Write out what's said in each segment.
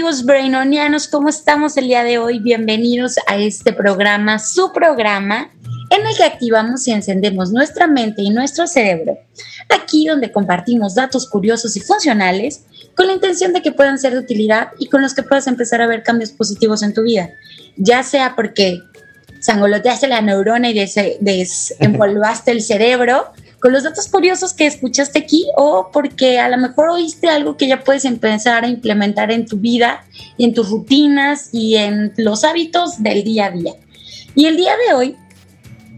amigos brainonianos? ¿Cómo estamos el día de hoy? Bienvenidos a este programa, su programa, en el que activamos y encendemos nuestra mente y nuestro cerebro. Aquí donde compartimos datos curiosos y funcionales con la intención de que puedan ser de utilidad y con los que puedas empezar a ver cambios positivos en tu vida. Ya sea porque sangoloteaste la neurona y desempolvaste el cerebro, con los datos curiosos que escuchaste aquí o porque a lo mejor oíste algo que ya puedes empezar a implementar en tu vida, en tus rutinas y en los hábitos del día a día. Y el día de hoy,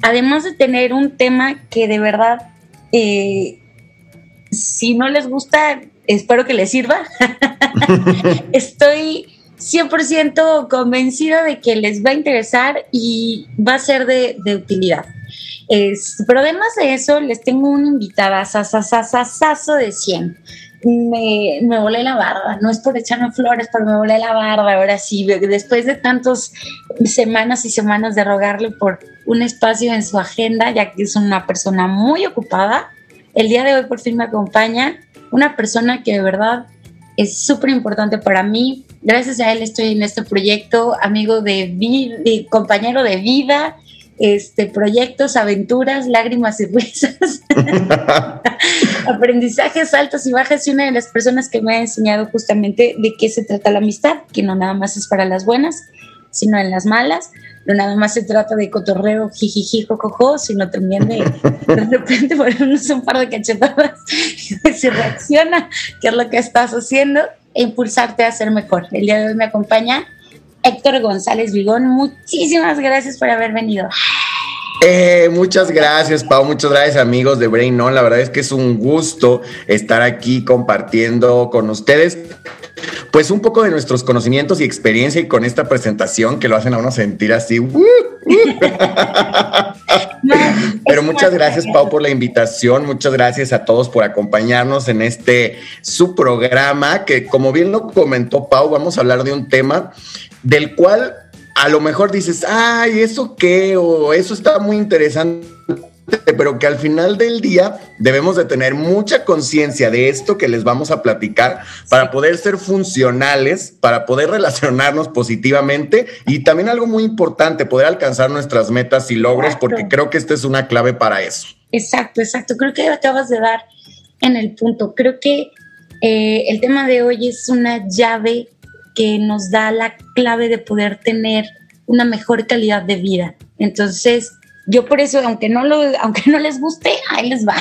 además de tener un tema que de verdad, eh, si no les gusta, espero que les sirva, estoy 100% convencida de que les va a interesar y va a ser de, de utilidad pero además de eso, les tengo una invitada, sasasasasazo de 100. Me, me volé la barba, no es por echarme flores, pero me volé la barba, ahora sí, después de tantas semanas y semanas de rogarle por un espacio en su agenda, ya que es una persona muy ocupada, el día de hoy por fin me acompaña una persona que de verdad es súper importante para mí. Gracias a él estoy en este proyecto, amigo de vida, compañero de vida, este, proyectos, aventuras, lágrimas y risas, aprendizajes altos y bajas y una de las personas que me ha enseñado justamente de qué se trata la amistad, que no nada más es para las buenas, sino en las malas, no nada más se trata de cotorreo, jijiji, jojojo, sino también de de repente ponernos un par de cachetadas y si reacciona, qué es lo que estás haciendo, e impulsarte a ser mejor. El día de hoy me acompaña Héctor González Vigón. Muchísimas gracias por haber venido. Eh, muchas gracias, Pau. Muchas gracias, amigos de Brain On. La verdad es que es un gusto estar aquí compartiendo con ustedes. Pues un poco de nuestros conocimientos y experiencia y con esta presentación que lo hacen a uno sentir así. Uh, uh. Pero muchas gracias, Pau, por la invitación. Muchas gracias a todos por acompañarnos en este su programa que, como bien lo comentó Pau, vamos a hablar de un tema del cual a lo mejor dices, ay, ¿eso qué? O eso está muy interesante, pero que al final del día debemos de tener mucha conciencia de esto que les vamos a platicar para poder ser funcionales, para poder relacionarnos positivamente y también algo muy importante, poder alcanzar nuestras metas y logros, porque creo que esta es una clave para eso. Exacto, exacto. Creo que acabas de dar en el punto. Creo que eh, el tema de hoy es una llave que nos da la clave de poder tener una mejor calidad de vida. Entonces, yo por eso, aunque no, lo, aunque no les guste, ahí les va.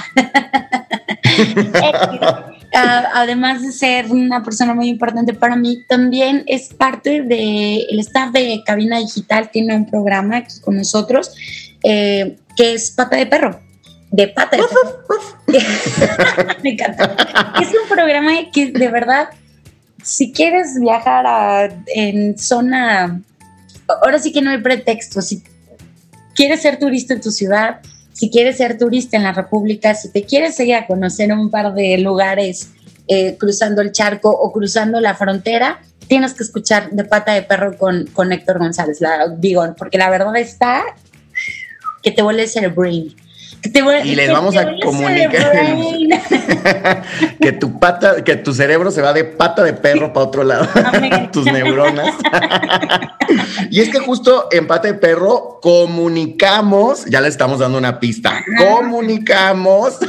Además de ser una persona muy importante para mí, también es parte del staff de Cabina Digital, tiene un programa con nosotros eh, que es Pata de Perro. De pata de perro. Me encanta. Es un programa que de verdad si quieres viajar a, en zona, ahora sí que no hay pretexto, si quieres ser turista en tu ciudad, si quieres ser turista en la República, si te quieres ir a conocer un par de lugares eh, cruzando el charco o cruzando la frontera, tienes que escuchar de pata de perro con, con Héctor González, la Bigón, porque la verdad está que te vuelve el brain y les vamos a comunicar que tu pata, que tu cerebro se va de pata de perro para otro lado, tus neuronas. y es que justo en pata de perro comunicamos, ya le estamos dando una pista, comunicamos,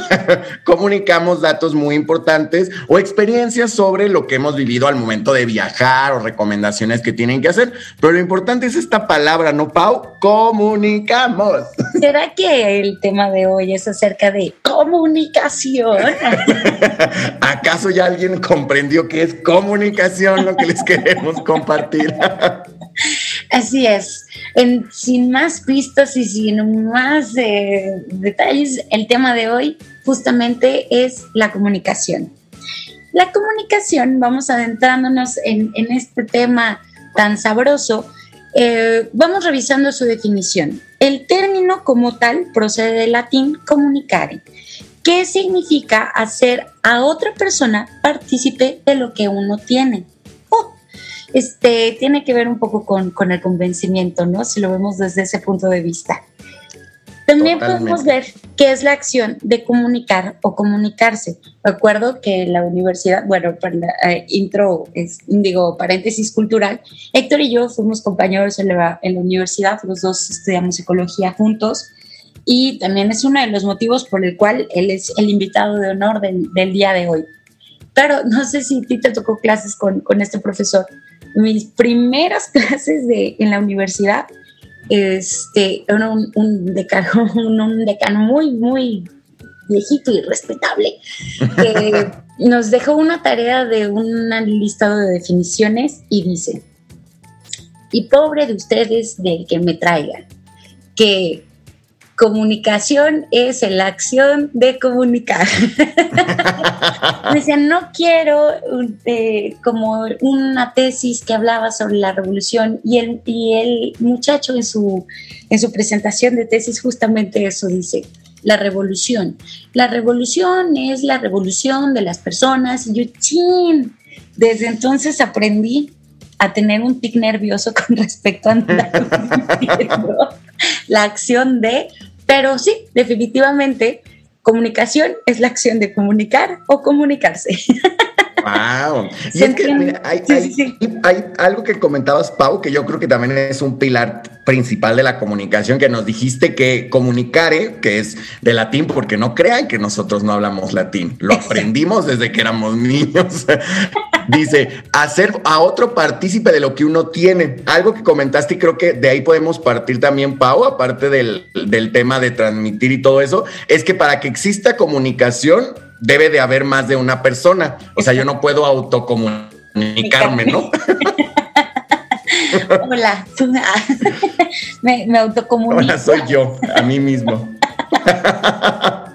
comunicamos datos muy importantes o experiencias sobre lo que hemos vivido al momento de viajar o recomendaciones que tienen que hacer. Pero lo importante es esta palabra, ¿no, Pau? Comunicamos. ¿Será que el tema de hoy es acerca de comunicación. ¿Acaso ya alguien comprendió que es comunicación lo que les queremos compartir? Así es. sin más pistas y sin más eh, detalles, el tema de hoy justamente es la comunicación. La comunicación, vamos adentrándonos en, este tema tan sabroso, eh, vamos revisando su definición. El término como tal procede del latín comunicare, que significa hacer a otra persona partícipe de lo que uno tiene. Oh, este tiene que ver un poco con, el convencimiento, ¿no? Si lo vemos desde ese punto de vista. También podemos ver qué es la acción de comunicar o comunicarse. Recuerdo que la universidad, bueno, para la, eh, intro, es, digo, paréntesis cultural, Héctor y yo fuimos compañeros en la, en la universidad, los dos estudiamos psicología juntos y también es uno de los motivos por el cual él es el invitado de honor del, del día de hoy. Pero no sé si a ti te tocó clases con, con este profesor. Mis primeras clases de, en la universidad este, era un, un, decano, un, decano muy, muy viejito y respetable, que nos dejó una tarea de un listado de definiciones y dice, y pobre de ustedes del que me traigan, que comunicación es la acción de comunicar. Me decían, no quiero eh, como una tesis que hablaba sobre la revolución y el, y el muchacho en su, en su presentación de tesis justamente eso dice, la revolución. La revolución es la revolución de las personas y yo, chin, desde entonces aprendí a tener un tic nervioso con respecto a la acción de, pero sí, definitivamente, comunicación es la acción de comunicar o comunicarse. Wow. Y es que hay, algo que comentabas, Pau, que yo creo que también es un pilar principal de la comunicación, que nos dijiste que comunicare, que es de latín, porque no crean que nosotros no hablamos latín, lo aprendimos desde que éramos niños. Dice, hacer a otro partícipe de lo que uno tiene. Algo que comentaste y creo que de ahí podemos partir también, Pau, aparte del, del tema de transmitir y todo eso, es que para que exista comunicación debe de haber más de una persona. O sea, yo no puedo autocomunicarme, ¿no? Hola, me, me autocomunico. Hola, soy yo, a mí mismo.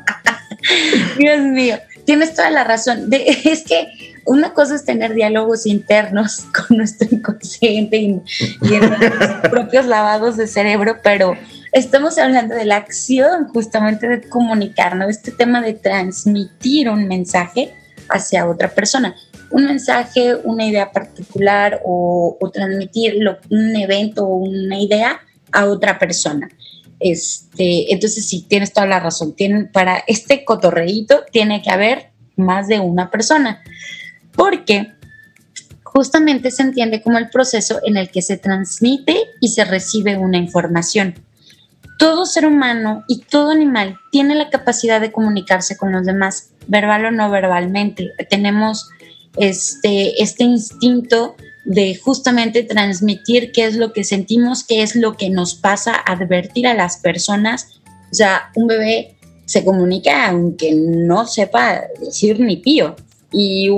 Dios mío, tienes toda la razón. es que una cosa es tener diálogos internos con nuestro inconsciente y, en nuestros propios lavados de cerebro, pero estamos hablando de la acción justamente de comunicarnos, este tema de transmitir un mensaje hacia otra persona. Un mensaje, una idea particular o, transmitir un evento o una idea a otra persona. Este, entonces sí, tienes toda la razón. Tienen, para este cotorreíto tiene que haber más de una persona porque justamente se entiende como el proceso en el que se transmite y se recibe una información. Todo ser humano y todo animal tiene la capacidad de comunicarse con los demás, verbal o no verbalmente. Tenemos este, este instinto de justamente transmitir qué es lo que sentimos, qué es lo que nos pasa, advertir a las personas. O sea, un bebé se comunica aunque no sepa decir ni pío y,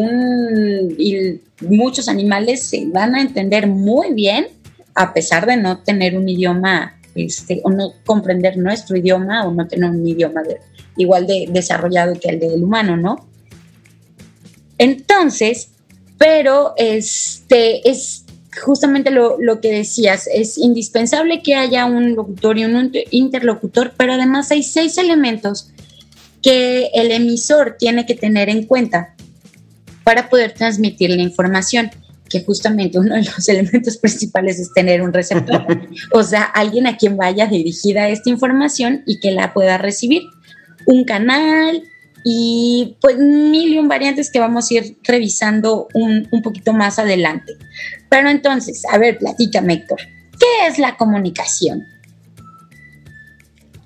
muchos animales se van a entender muy bien a pesar de no tener un idioma este, o no comprender nuestro idioma o no tener un idioma igual de desarrollado que el del humano, ¿no? Entonces, pero este es justamente lo, lo, que decías, es indispensable que haya un locutor y un interlocutor, pero además hay seis elementos que el emisor tiene que tener en cuenta para poder transmitir la información que justamente uno de los elementos principales es tener un receptor, o sea, alguien a quien vaya dirigida esta información y que la pueda recibir. Un canal y pues mil y un variantes que vamos a ir revisando un, un poquito más adelante. Pero entonces, a ver, platícame, Héctor, ¿qué es la comunicación?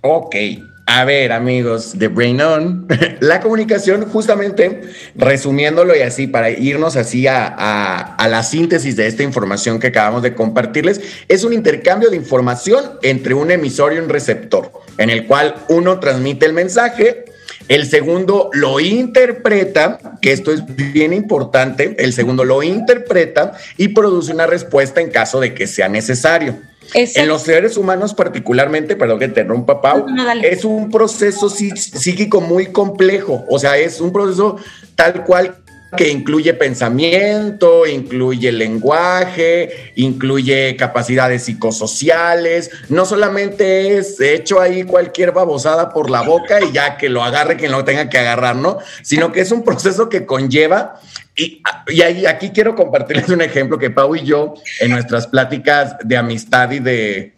Ok, a ver, amigos de Brain On, la comunicación, justamente resumiéndolo y así, para irnos así a, la síntesis de esta información que acabamos de compartirles, es un intercambio de información entre un emisor y un receptor, en el cual uno transmite el mensaje, el segundo lo interpreta, que esto es bien importante, el segundo lo interpreta y produce una respuesta en caso de que sea necesario. En los seres humanos particularmente, perdón que te interrumpa, Pau, es un proceso psíquico muy complejo, o sea, es un proceso tal cual que incluye pensamiento, incluye lenguaje, incluye capacidades psicosociales, no solamente es hecho ahí cualquier babosada por la boca y ya que lo agarre quien lo tenga que agarrar, ¿no? Sino que es un proceso que conlleva y, y aquí quiero compartirles un ejemplo que Pau y yo en nuestras pláticas de amistad y de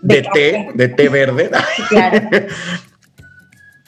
de, té, de té verde. Claro.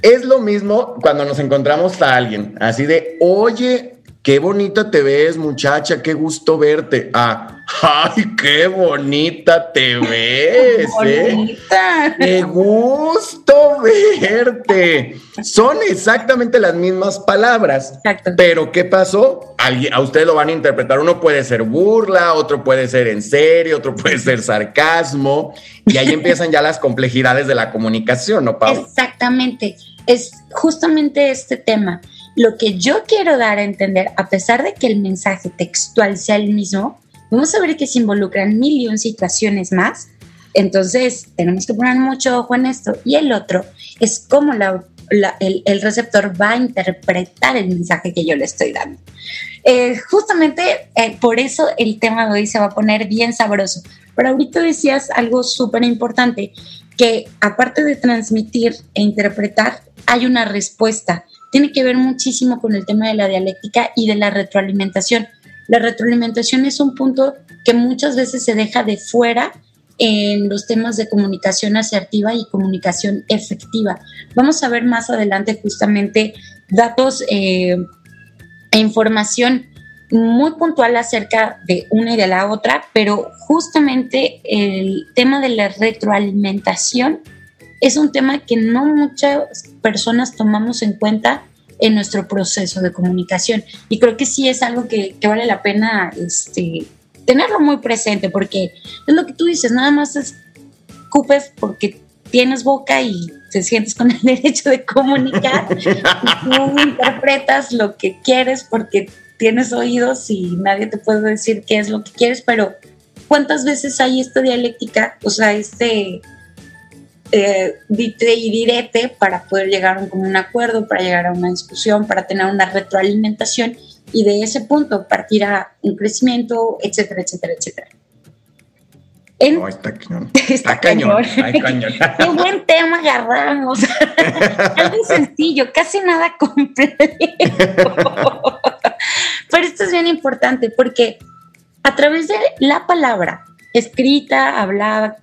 es lo mismo cuando nos encontramos a alguien, así de, oye, qué bonita te ves, muchacha, qué gusto verte. Ah, ay, qué bonita te ves, ¿eh? bonita. Qué gusto verte. Son exactamente las mismas palabras. Exacto. Pero ¿qué pasó? A usted lo van a interpretar. Uno puede ser burla, otro puede ser en serio, otro puede ser sarcasmo. Y ahí empiezan ya las complejidades de la comunicación, ¿no, Pau? Exactamente. Es justamente este tema lo que yo quiero dar a entender, a pesar de que el mensaje textual sea el mismo, vamos a ver que se involucran mil y un situaciones más. Entonces, tenemos que poner mucho ojo en esto. Y el otro es cómo el, receptor va a interpretar el mensaje que yo le estoy dando. Eh, justamente eh, por eso el tema de hoy se va a poner bien sabroso. Pero ahorita decías algo súper importante, que aparte de transmitir e interpretar, hay una respuesta tiene que ver muchísimo con el tema de la dialéctica y de la retroalimentación. La retroalimentación es un punto que muchas veces se deja de fuera en los temas de comunicación asertiva y comunicación efectiva. Vamos a ver más adelante justamente datos eh, e información muy puntual acerca de una y de la otra, pero justamente el tema de la retroalimentación es un tema que no muchas personas tomamos en cuenta en nuestro proceso de comunicación. Y creo que sí es algo que, vale la pena este, tenerlo muy presente, porque es lo que tú dices, nada más escupes porque tienes boca y te sientes con el derecho de comunicar. tú interpretas lo que quieres porque tienes oídos y nadie te puede decir qué es lo que quieres, pero ¿cuántas veces hay esta dialéctica, o sea, este eh, dite y direte para poder llegar a un acuerdo, para llegar a una discusión, para tener una retroalimentación y de ese punto partir a un crecimiento, etcétera, etcétera, etcétera. no, está cañón. Está, cañón. Qué buen tema agarramos. Algo sencillo, casi nada complejo. Pero esto es bien importante porque a través de la palabra escrita, hablada,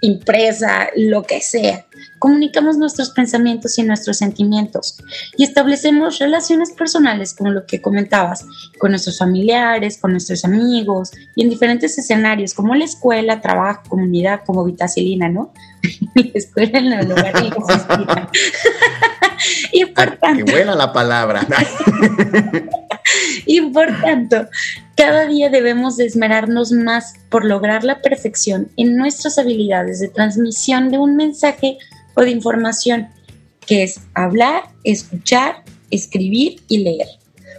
impresa, lo que sea. Comunicamos nuestros pensamientos y nuestros sentimientos y establecemos relaciones personales, como lo que comentabas, con nuestros familiares, con nuestros amigos y en diferentes escenarios, como la escuela, trabajo, comunidad, como vitacilina, ¿no? Mi escuela en el lugar de y por ah, tanto, qué buena la palabra. y por tanto, cada día debemos de esmerarnos más por lograr la perfección en nuestras habilidades de transmisión de un mensaje o de información, que es hablar, escuchar, escribir y leer.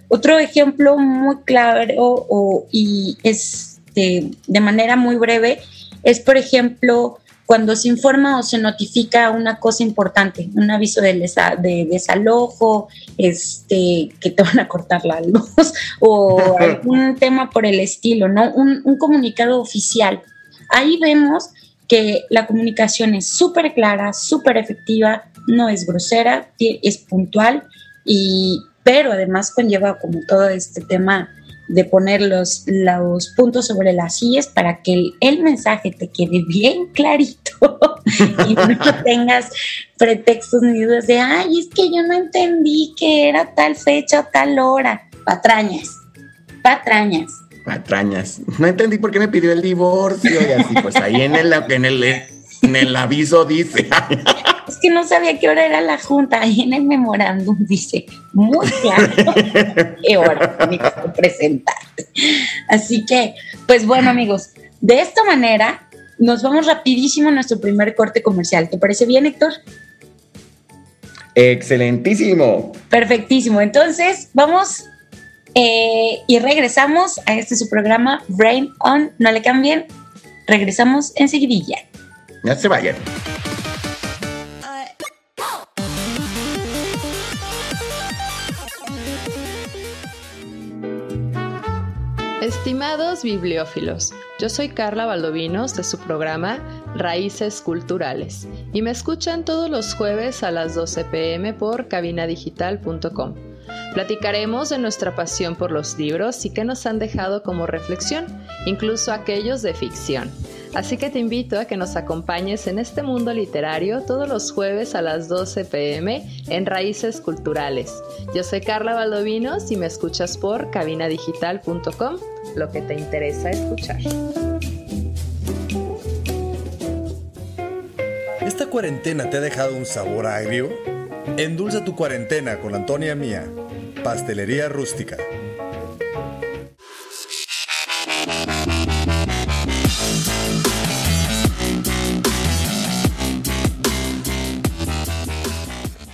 Otro ejemplo muy claro y este, de manera muy breve es, por ejemplo, cuando se informa o se notifica una cosa importante, un aviso de, de, desalojo, este, que te van a cortar la luz o algún tema por el estilo, ¿no? Un, un comunicado oficial. Ahí vemos que la comunicación es súper clara, súper efectiva, no es grosera, es puntual, y, pero además conlleva como todo este tema de poner los, los puntos sobre las sillas para que el, mensaje te quede bien clarito y no tengas pretextos ni dudas de, ay, es que yo no entendí que era tal fecha tal hora. Patrañas, patrañas. Patrañas. No entendí por qué me pidió el divorcio y así, pues ahí en el, en el, en el aviso dice. es que no sabía qué hora era la junta. Ahí en el memorándum dice muy claro qué hora tenía que presentar. Así que, pues bueno, amigos, de esta manera nos vamos rapidísimo a nuestro primer corte comercial. ¿Te parece bien, Héctor? Excelentísimo. Perfectísimo. Entonces, vamos eh, y regresamos a este su programa Brain On. No le cambien. Regresamos enseguida. Estimados bibliófilos, yo soy Carla Valdovinos de su programa Raíces Culturales y me escuchan todos los jueves a las 12 pm por cabinadigital.com. Platicaremos de nuestra pasión por los libros y qué nos han dejado como reflexión, incluso aquellos de ficción. Así que te invito a que nos acompañes en este mundo literario todos los jueves a las 12 pm en Raíces Culturales. Yo soy Carla Valdovinos y me escuchas por cabinadigital.com, lo que te interesa escuchar. ¿Esta cuarentena te ha dejado un sabor agrio? Endulza tu cuarentena con Antonia Mía, Pastelería Rústica.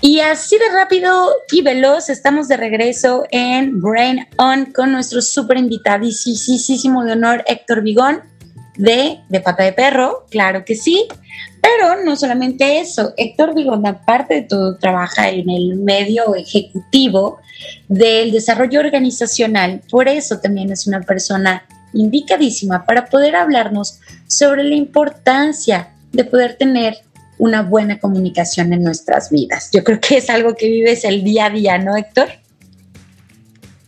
Y así de rápido y veloz estamos de regreso en Brain On con nuestro súper invitadísimo de honor Héctor Vigón de, Pata de Perro, claro que sí. Pero no solamente eso, Héctor Vigón, aparte de todo, trabaja en el medio ejecutivo del desarrollo organizacional. Por eso también es una persona indicadísima para poder hablarnos sobre la importancia de poder tener una buena comunicación en nuestras vidas. Yo creo que es algo que vives el día a día, ¿no, Héctor?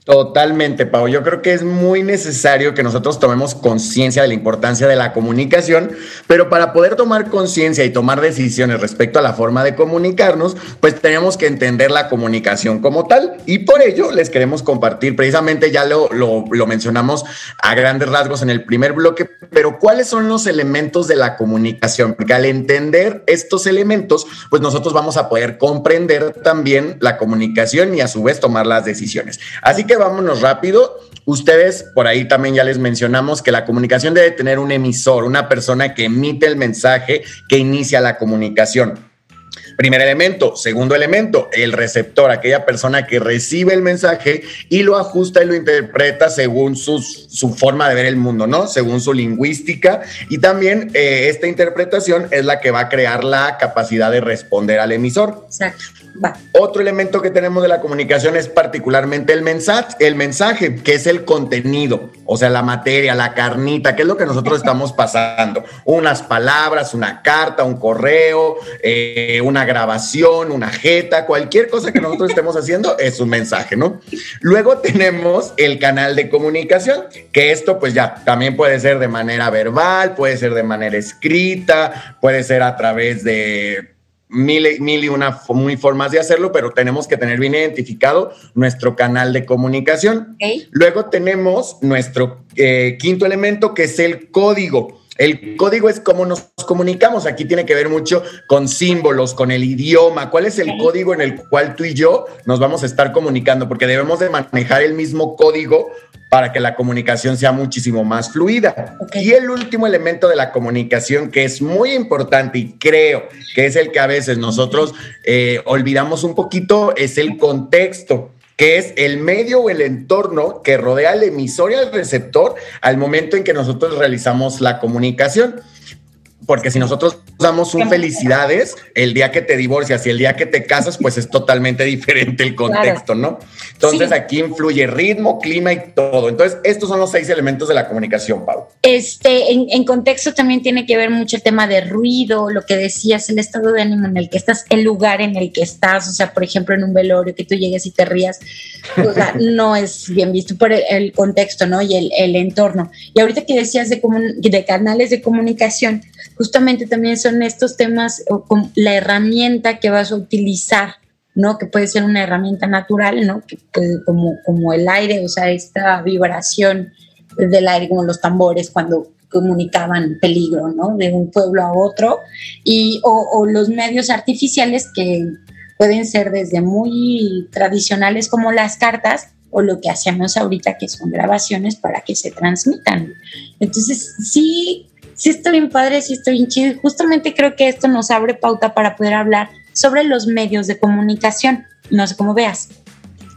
Totalmente, Pau. Yo creo que es muy necesario que nosotros tomemos conciencia de la importancia de la comunicación, pero para poder tomar conciencia y tomar decisiones respecto a la forma de comunicarnos, pues tenemos que entender la comunicación como tal y por ello les queremos compartir, precisamente ya lo, lo, lo mencionamos a grandes rasgos en el primer bloque, pero ¿cuáles son los elementos de la comunicación? Porque al entender estos elementos, pues nosotros vamos a poder comprender también la comunicación y a su vez tomar las decisiones. Así que vámonos rápido. Ustedes por ahí también ya les mencionamos que la comunicación debe tener un emisor, una persona que emite el mensaje que inicia la comunicación. Primer elemento. Segundo elemento, el receptor, aquella persona que recibe el mensaje y lo ajusta y lo interpreta según su forma de ver el mundo, ¿no? Según su lingüística. Y también eh, esta interpretación es la que va a crear la capacidad de responder al emisor. Exacto. Otro elemento que tenemos de la comunicación es particularmente el mensaje, el mensaje, que es el contenido, o sea, la materia, la carnita, que es lo que nosotros estamos pasando. Unas palabras, una carta, un correo, eh, una grabación, una jeta, cualquier cosa que nosotros estemos haciendo es un mensaje, ¿no? Luego tenemos el canal de comunicación, que esto pues ya también puede ser de manera verbal, puede ser de manera escrita, puede ser a través de mil, mil y una muy formas de hacerlo, pero tenemos que tener bien identificado nuestro canal de comunicación. Luego tenemos nuestro eh, quinto elemento, que es el código. El código es cómo nos comunicamos. Aquí tiene que ver mucho con símbolos, con el idioma. ¿Cuál es el código en el cual tú y yo nos vamos a estar comunicando? Porque debemos de manejar el mismo código para que la comunicación sea muchísimo más fluida. Y el último elemento de la comunicación que es muy importante y creo que es el que a veces nosotros eh, olvidamos un poquito es el contexto que es el medio o el entorno que rodea al emisor y al receptor al momento en que nosotros realizamos la comunicación. Porque si nosotros damos un felicidades, el día que te divorcias y el día que te casas, pues es totalmente diferente el contexto, ¿no? Entonces aquí influye ritmo, clima y todo. Entonces, estos son los seis elementos de la comunicación, Pau. Este, en, contexto también tiene que ver mucho el tema de ruido, lo que decías, el estado de ánimo en el que estás, el lugar en el que estás. O sea, por ejemplo, en un velorio que tú llegues y te rías, o sea, no es bien visto por el, contexto, ¿no? Y el, entorno. Y ahorita que decías de, de canales de comunicación, justamente también son estos temas, o la herramienta que vas a utilizar, ¿no? Que puede ser una herramienta natural, ¿no? Que como, como el aire, o sea, esta vibración del aire, como los tambores cuando comunicaban peligro, ¿no? De un pueblo a otro, y, o, o los medios artificiales que pueden ser desde muy tradicionales como las cartas, o lo que hacemos ahorita que son grabaciones para que se transmitan. Entonces, sí, sí estoy bien padre, sí estoy bien chido. Justamente creo que esto nos abre pauta para poder hablar sobre los medios de comunicación. No sé cómo veas.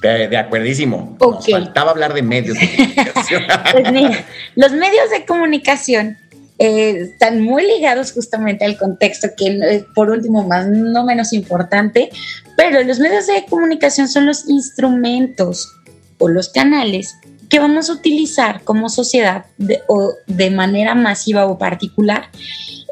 De, acuerdísimo. Nos faltaba hablar de medios de comunicación. pues mira, los medios de comunicación eh, están muy ligados justamente al contexto, que eh, por último, más no menos importante, pero los medios de comunicación son los instrumentos o los canales que vamos a utilizar como sociedad de, o de manera masiva o particular.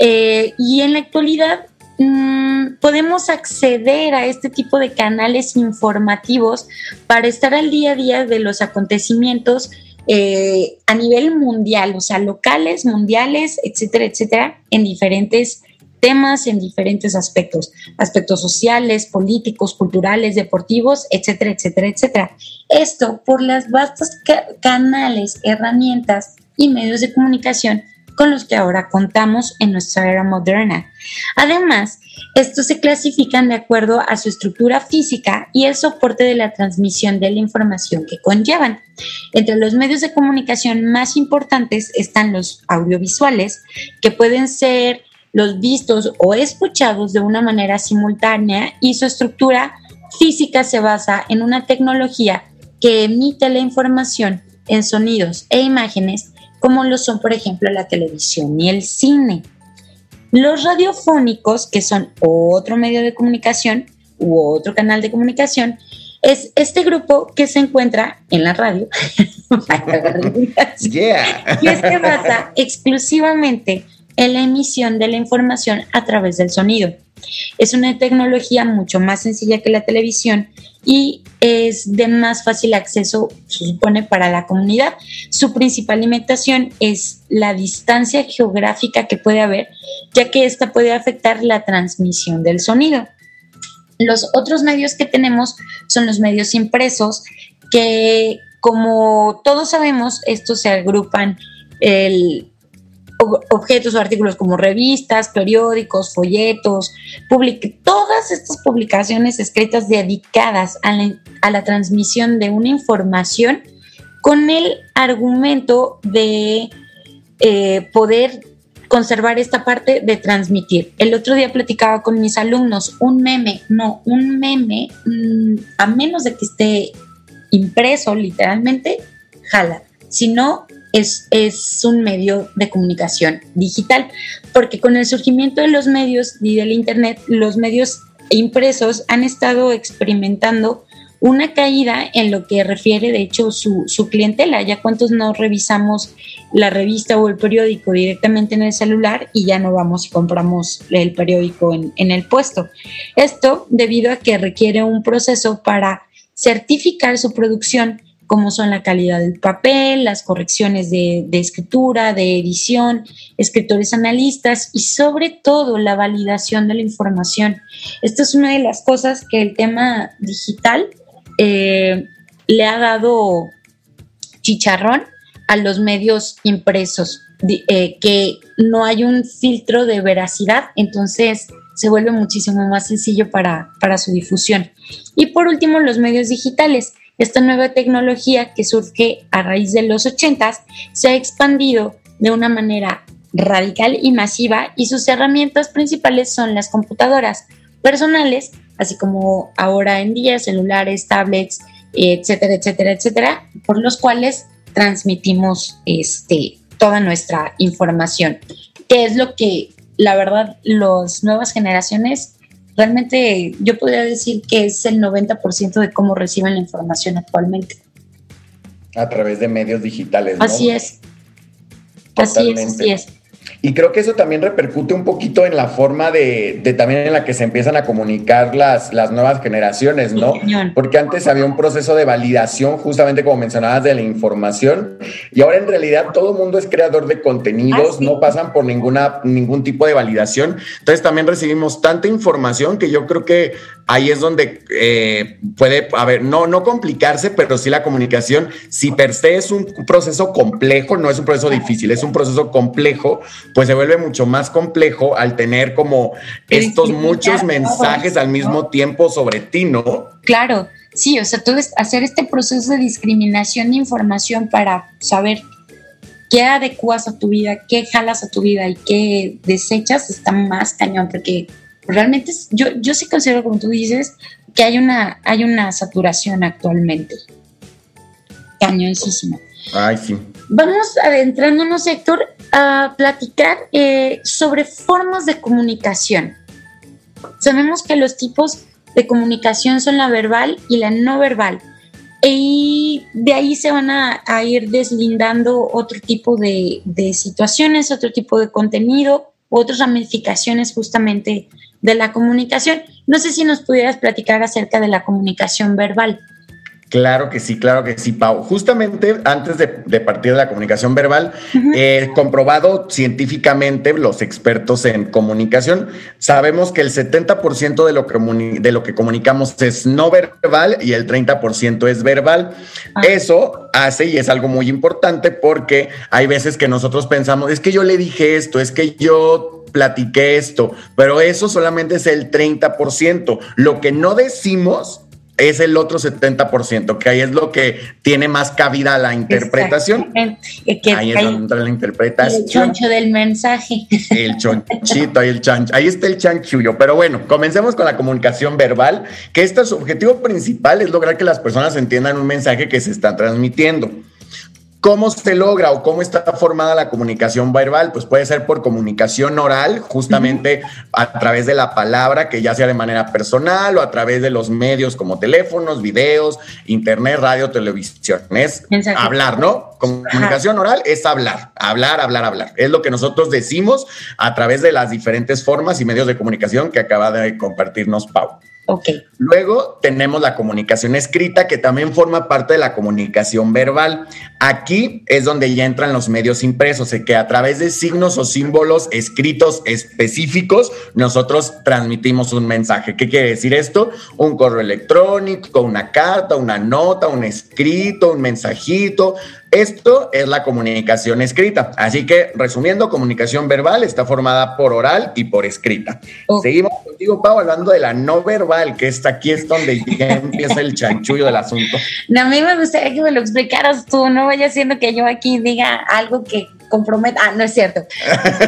Eh, y en la actualidad mm, podemos acceder a este tipo de canales informativos para estar al día a día de los acontecimientos eh, a nivel mundial, o sea, locales, mundiales, etcétera, etcétera, en diferentes temas, en diferentes aspectos, aspectos sociales, políticos, culturales, deportivos, etcétera, etcétera, etcétera. Esto por las vastas canales, herramientas y medios de comunicación con los que ahora contamos en nuestra era moderna. Además, estos se clasifican de acuerdo a su estructura física y el soporte de la transmisión de la información que conllevan. Entre los medios de comunicación más importantes están los audiovisuales, que pueden ser los vistos o escuchados de una manera simultánea y su estructura física se basa en una tecnología que emite la información en sonidos e imágenes como lo son, por ejemplo, la televisión y el cine. Los radiofónicos, que son otro medio de comunicación u otro canal de comunicación, es este grupo que se encuentra en la radio yeah. y se basa exclusivamente en la emisión de la información a través del sonido. Es una tecnología mucho más sencilla que la televisión y es de más fácil acceso, se supone, para la comunidad. Su principal limitación es la distancia geográfica que puede haber, ya que esta puede afectar la transmisión del sonido. Los otros medios que tenemos son los medios impresos, que como todos sabemos, estos se agrupan el, objetos o artículos como revistas, periódicos, folletos, todas estas publicaciones escritas dedicadas a la, transmisión de una información con el argumento de eh, poder conservar esta parte de transmitir. El otro día platicaba con mis alumnos, un meme, no, un meme, mm, a menos de que esté impreso literalmente, jala. Si no, es, un medio de comunicación digital, porque con el surgimiento de los medios y del Internet, los medios impresos han estado experimentando una caída en lo que refiere, de hecho, su, clientela. Ya cuántos no revisamos la revista o el periódico directamente en el celular y ya no vamos y compramos el periódico en, en el puesto. Esto debido a que requiere un proceso para certificar su producción como son la calidad del papel, las correcciones de, escritura, de edición, escritores analistas y sobre todo la validación de la información. Esta es una de las cosas que el tema digital eh, le ha dado chicharrón a los medios impresos, eh, que no hay un filtro de veracidad, entonces se vuelve muchísimo más sencillo para, para su difusión. Y por último, los medios digitales esta nueva tecnología que surge a raíz de los 80 se ha expandido de una manera radical y masiva y sus herramientas principales son las computadoras personales, así como ahora en día celulares, tablets, etcétera, etcétera, etcétera, por los cuales transmitimos este, toda nuestra información, que es lo que la verdad las nuevas generaciones realmente yo podría decir que es el 90% de cómo reciben la información actualmente. A través de medios digitales. Así es. Así es, así es. Y creo que eso también repercute un poquito en la forma de, también en la que se empiezan a comunicar las, las nuevas generaciones, ¿no? Porque antes había un proceso de validación, justamente como mencionabas, de la información, y ahora en realidad todo el mundo es creador de contenidos, no pasan por ninguna, ningún tipo de validación. Entonces también recibimos tanta información que yo creo que ahí es donde eh, puede, a ver, no, no complicarse, pero sí la comunicación, si per se es un proceso complejo, no es un proceso difícil, es un proceso complejo, pues se vuelve mucho más complejo al tener como estos muchos mensajes al mismo tiempo sobre ti, ¿no? Claro, sí, o sea, tú hacer este proceso de discriminación de información para saber qué adecuas a tu vida, qué jalas a tu vida y qué desechas está más cañón, porque realmente yo, yo sí considero, como tú dices, que hay una, hay una saturación actualmente. Cañoncísima. Ay, sí. Vamos adentrándonos, Héctor, a platicar eh, sobre formas de comunicación. Sabemos que los tipos de comunicación son la verbal y la no verbal. Y de ahí se van a, ir deslindando otro tipo de, de, situaciones, otro tipo de contenido, otras ramificaciones justamente de la comunicación. No sé si nos pudieras platicar acerca de la comunicación verbal. Claro que sí, claro que sí, Pau. Justamente antes de, partir de la comunicación verbal, eh, comprobado científicamente, los expertos en comunicación, sabemos que el 70% de lo, que de lo que comunicamos es no verbal y el 30% es verbal. Ah. Eso hace, y es algo muy importante, porque hay veces que nosotros pensamos, es que yo le dije esto, es que yo platiqué esto, pero eso solamente es el 30%. Lo que no decimos es el otro 70%, que ahí es lo que tiene más cabida la interpretación. ahí es donde entra la interpretación. El choncho del mensaje. El chonchito, ahí el chancho. Ahí está el chanchullo. Pero bueno, comencemos con la comunicación verbal, que este su objetivo principal es lograr que las personas entiendan un mensaje que se está transmitiendo. ¿Cómo se logra o cómo está formada la comunicación verbal? Pues puede ser por comunicación oral, justamente a través de la palabra, que ya sea de manera personal o a través de los medios como teléfonos, videos, internet, radio, televisión. Es hablar, ¿no? Comunicación oral es hablar, hablar, hablar, hablar. Es lo que nosotros decimos a través de las diferentes formas y medios de comunicación que acaba de compartirnos Pau. Luego tenemos la comunicación escrita, que también forma parte de la comunicación verbal. Aquí es donde ya entran los medios impresos, que a través de signos o símbolos escritos específicos, nosotros transmitimos un mensaje. ¿Qué quiere decir esto? Un correo electrónico, una carta, una nota, un escrito, un mensajito, esto es la comunicación escrita. Así que, resumiendo, comunicación verbal está formada por oral y por escrita. Seguimos contigo, Pau, hablando de la no verbal, que está aquí es donde ya empieza el chanchullo del asunto. No, a mí me gustaría que me lo explicaras tú, no vaya siendo que yo aquí diga algo que comprometa. Ah, no es cierto.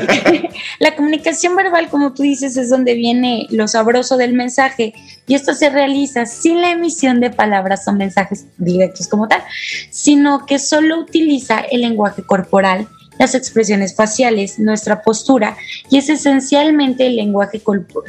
la comunicación verbal, como tú dices, es donde viene lo sabroso del mensaje y esto se realiza sin la emisión de palabras o mensajes directos como tal, sino que solo utiliza el lenguaje corporal las expresiones faciales, nuestra postura y es esencialmente el lenguaje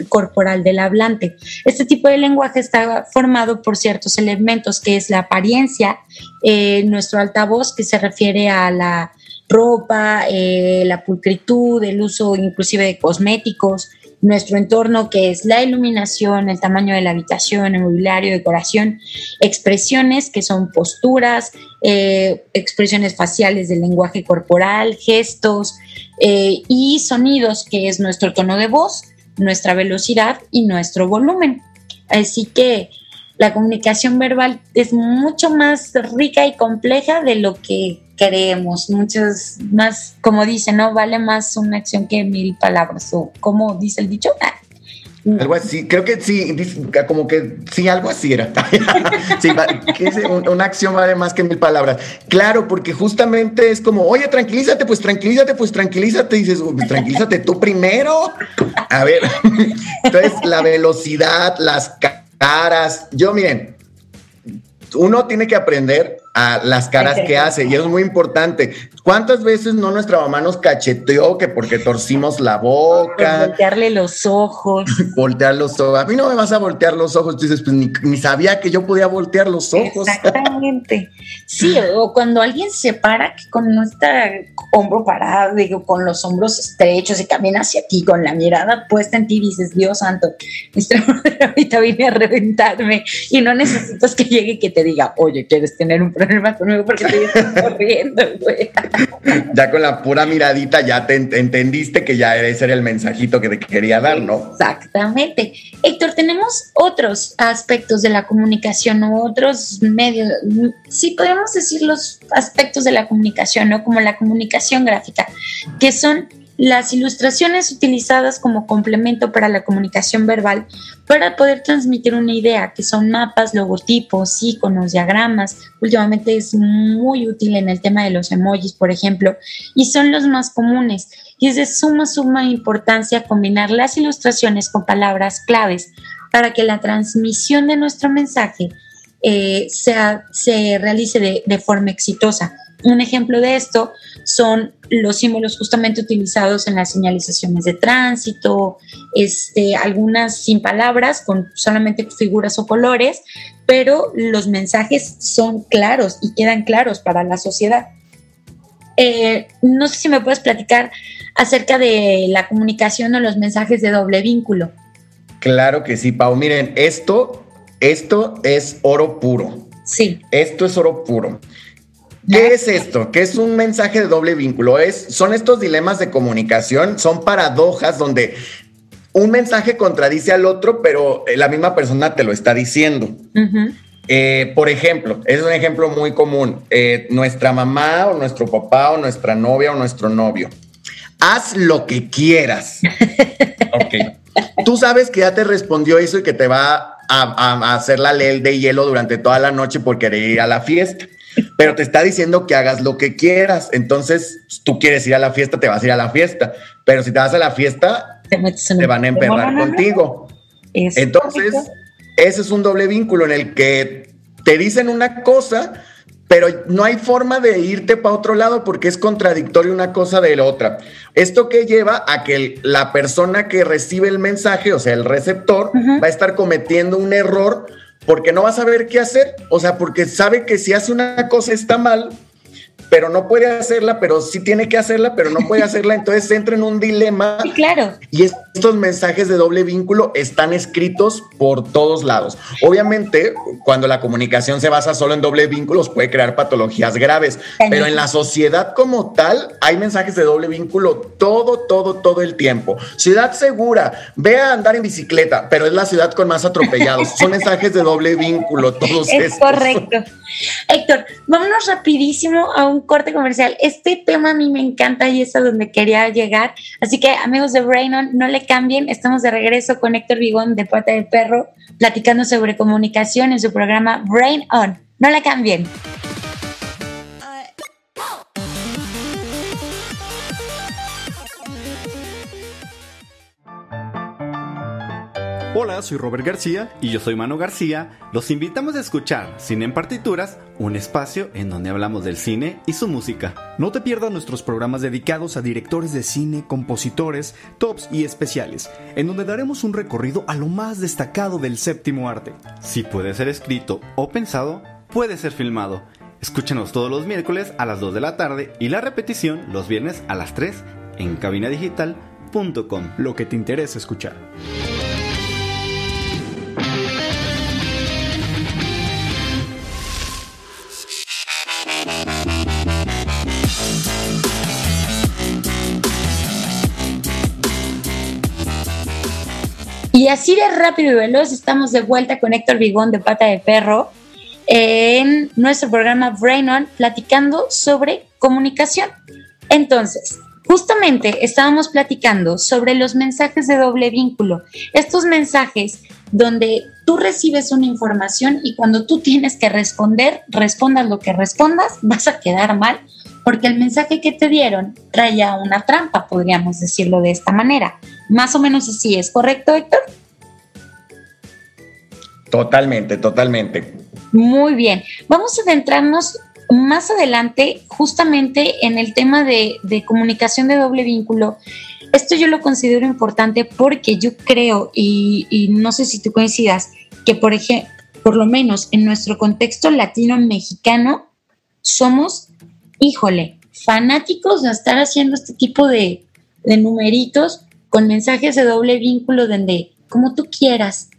corporal del hablante. Este tipo de lenguaje está formado por ciertos elementos que es la apariencia, eh, nuestro altavoz que se refiere a la ropa, eh, la pulcritud, el uso inclusive de cosméticos, nuestro entorno que es la iluminación, el tamaño de la habitación, el mobiliario, decoración, expresiones que son posturas, eh, expresiones faciales del lenguaje corporal, gestos eh, y sonidos que es nuestro tono de voz, nuestra velocidad y nuestro volumen. Así que la comunicación verbal es mucho más rica y compleja de lo que creemos, muchos más, como dicen, ¿no? Vale más una acción que mil palabras, o como dice el dicho. Ah. Algo así, creo que sí, como que sí, algo así era. sí, una acción vale más que mil palabras. Claro, porque justamente es como, oye, tranquilízate, pues tranquilízate, pues tranquilízate. dices, pues tranquilízate tú primero. A ver, entonces la velocidad, las caras. Yo, miren, uno tiene que aprender a las caras que hace y es muy importante. ¿Cuántas veces no nuestra mamá nos cacheteó que porque torcimos la boca? voltearle los ojos. voltear los ojos. A mí no me vas a voltear los ojos. dices, pues ni, sabía que yo podía voltear los ojos. Exactamente. Sí, o cuando alguien se para con nuestro hombro parado, digo, con los hombros estrechos y camina hacia ti con la mirada puesta en ti, dices, Dios santo, este ahorita viene a reventarme y no necesitas que llegue y que te diga, oye, ¿quieres tener un problema? Conmigo porque estoy corriendo, güey. Ya con la pura miradita ya te entendiste que ya ese era el mensajito que te quería dar, ¿no? Exactamente. Héctor, tenemos otros aspectos de la comunicación o otros medios, sí podemos decir los aspectos de la comunicación, ¿no? Como la comunicación gráfica, que son las ilustraciones utilizadas como complemento para la comunicación verbal para poder transmitir una idea, que son mapas, logotipos, iconos, diagramas. Últimamente es muy útil en el tema de los emojis, por ejemplo, y son los más comunes. Y es de suma, suma importancia combinar las ilustraciones con palabras claves para que la transmisión de nuestro mensaje eh, sea, se realice de, de forma exitosa. Un ejemplo de esto son los símbolos justamente utilizados en las señalizaciones de tránsito, este, algunas sin palabras, con solamente figuras o colores, pero los mensajes son claros y quedan claros para la sociedad. Eh, no sé si me puedes platicar acerca de la comunicación o los mensajes de doble vínculo. Claro que sí, Pau. Miren, esto, esto es oro puro Sí. Esto es oro puro. ¿Qué es esto? ¿Qué es un mensaje de doble vínculo? Es, son estos dilemas de comunicación, son paradojas donde un mensaje contradice al otro, pero la misma persona te lo está diciendo. Eh, por ejemplo, es un ejemplo muy común. Eh, nuestra mamá o nuestro papá o nuestra novia o nuestro novio. Haz lo que quieras. ok. Tú sabes que ya te respondió eso y que te va a, hacer la ley de hielo durante toda la noche por querer ir a la fiesta pero te está diciendo que hagas lo que quieras. Entonces, tú quieres ir a la fiesta, te vas a ir a la fiesta. Pero si te vas a la fiesta, te, van a emperrar contigo. Entonces, ese es un doble vínculo en el que te dicen una cosa, pero no hay forma de irte para otro lado porque es contradictorio una cosa de la otra. Esto que lleva a que la persona que recibe el mensaje, o sea, el receptor, va a estar cometiendo un error porque no va a saber qué hacer, o sea, porque sabe que si hace una cosa está mal, pero no puede hacerla, pero sí tiene que hacerla, pero no puede hacerla, entonces entra en un dilema. Sí, claro. Y estos mensajes de doble vínculo están escritos por todos lados. Obviamente, cuando la comunicación se basa solo en doble vínculos, puede crear patologías graves, pero en la sociedad como tal, hay mensajes de doble vínculo todo, todo, todo el tiempo. Ciudad segura, ve a andar en bicicleta, pero es la ciudad con más atropellados. Son mensajes de doble vínculo, todos es Correcto. Héctor, vámonos rapidísimo a un corte comercial. Este tema a mí me encanta y es a donde quería llegar. Así que amigos de Brain On, no le cambien. Estamos de regreso con Héctor Vigón de Pata de Perro, platicando sobre comunicación en su programa Brain On. No le cambien. Hola, soy Robert García y yo soy Mano García. Los invitamos a escuchar Cine en Partituras, un espacio en donde hablamos del cine y su música. No te pierdas nuestros programas dedicados a directores de cine, compositores, tops y especiales, en donde daremos un recorrido a lo más destacado del séptimo arte. Si puede ser escrito o pensado, puede ser filmado. Escúchenos todos los miércoles a las 2 de la tarde y la repetición los viernes a las 3 en cabinadigital.com. Lo que te interesa escuchar. Y así de rápido y veloz estamos de vuelta con Héctor Vigón de Pata de Perro en nuestro programa Brain On platicando sobre comunicación. Entonces, justamente estábamos platicando sobre los mensajes de doble vínculo. Estos mensajes donde tú recibes una información y cuando tú tienes que responder, respondas lo que respondas, vas a quedar mal porque el mensaje que te dieron traía una trampa, podríamos decirlo de esta manera. Más o menos así, ¿es correcto, Héctor? Totalmente, totalmente. Muy bien. Vamos a adentrarnos más adelante justamente en el tema de, comunicación de doble vínculo. Esto yo lo considero importante porque yo creo, y, y no sé si tú coincidas, que por ejemplo, por lo menos en nuestro contexto latino-mexicano, somos híjole, fanáticos de estar haciendo este tipo de, numeritos con mensajes de doble vínculo donde, como tú quieras,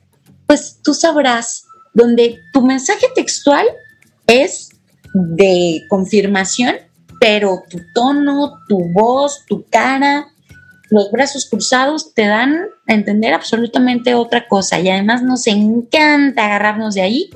pues tú sabrás, donde tu mensaje textual es de confirmación, pero tu tono, tu voz, tu cara, los brazos cruzados te dan a entender absolutamente otra cosa y además nos encanta agarrarnos de ahí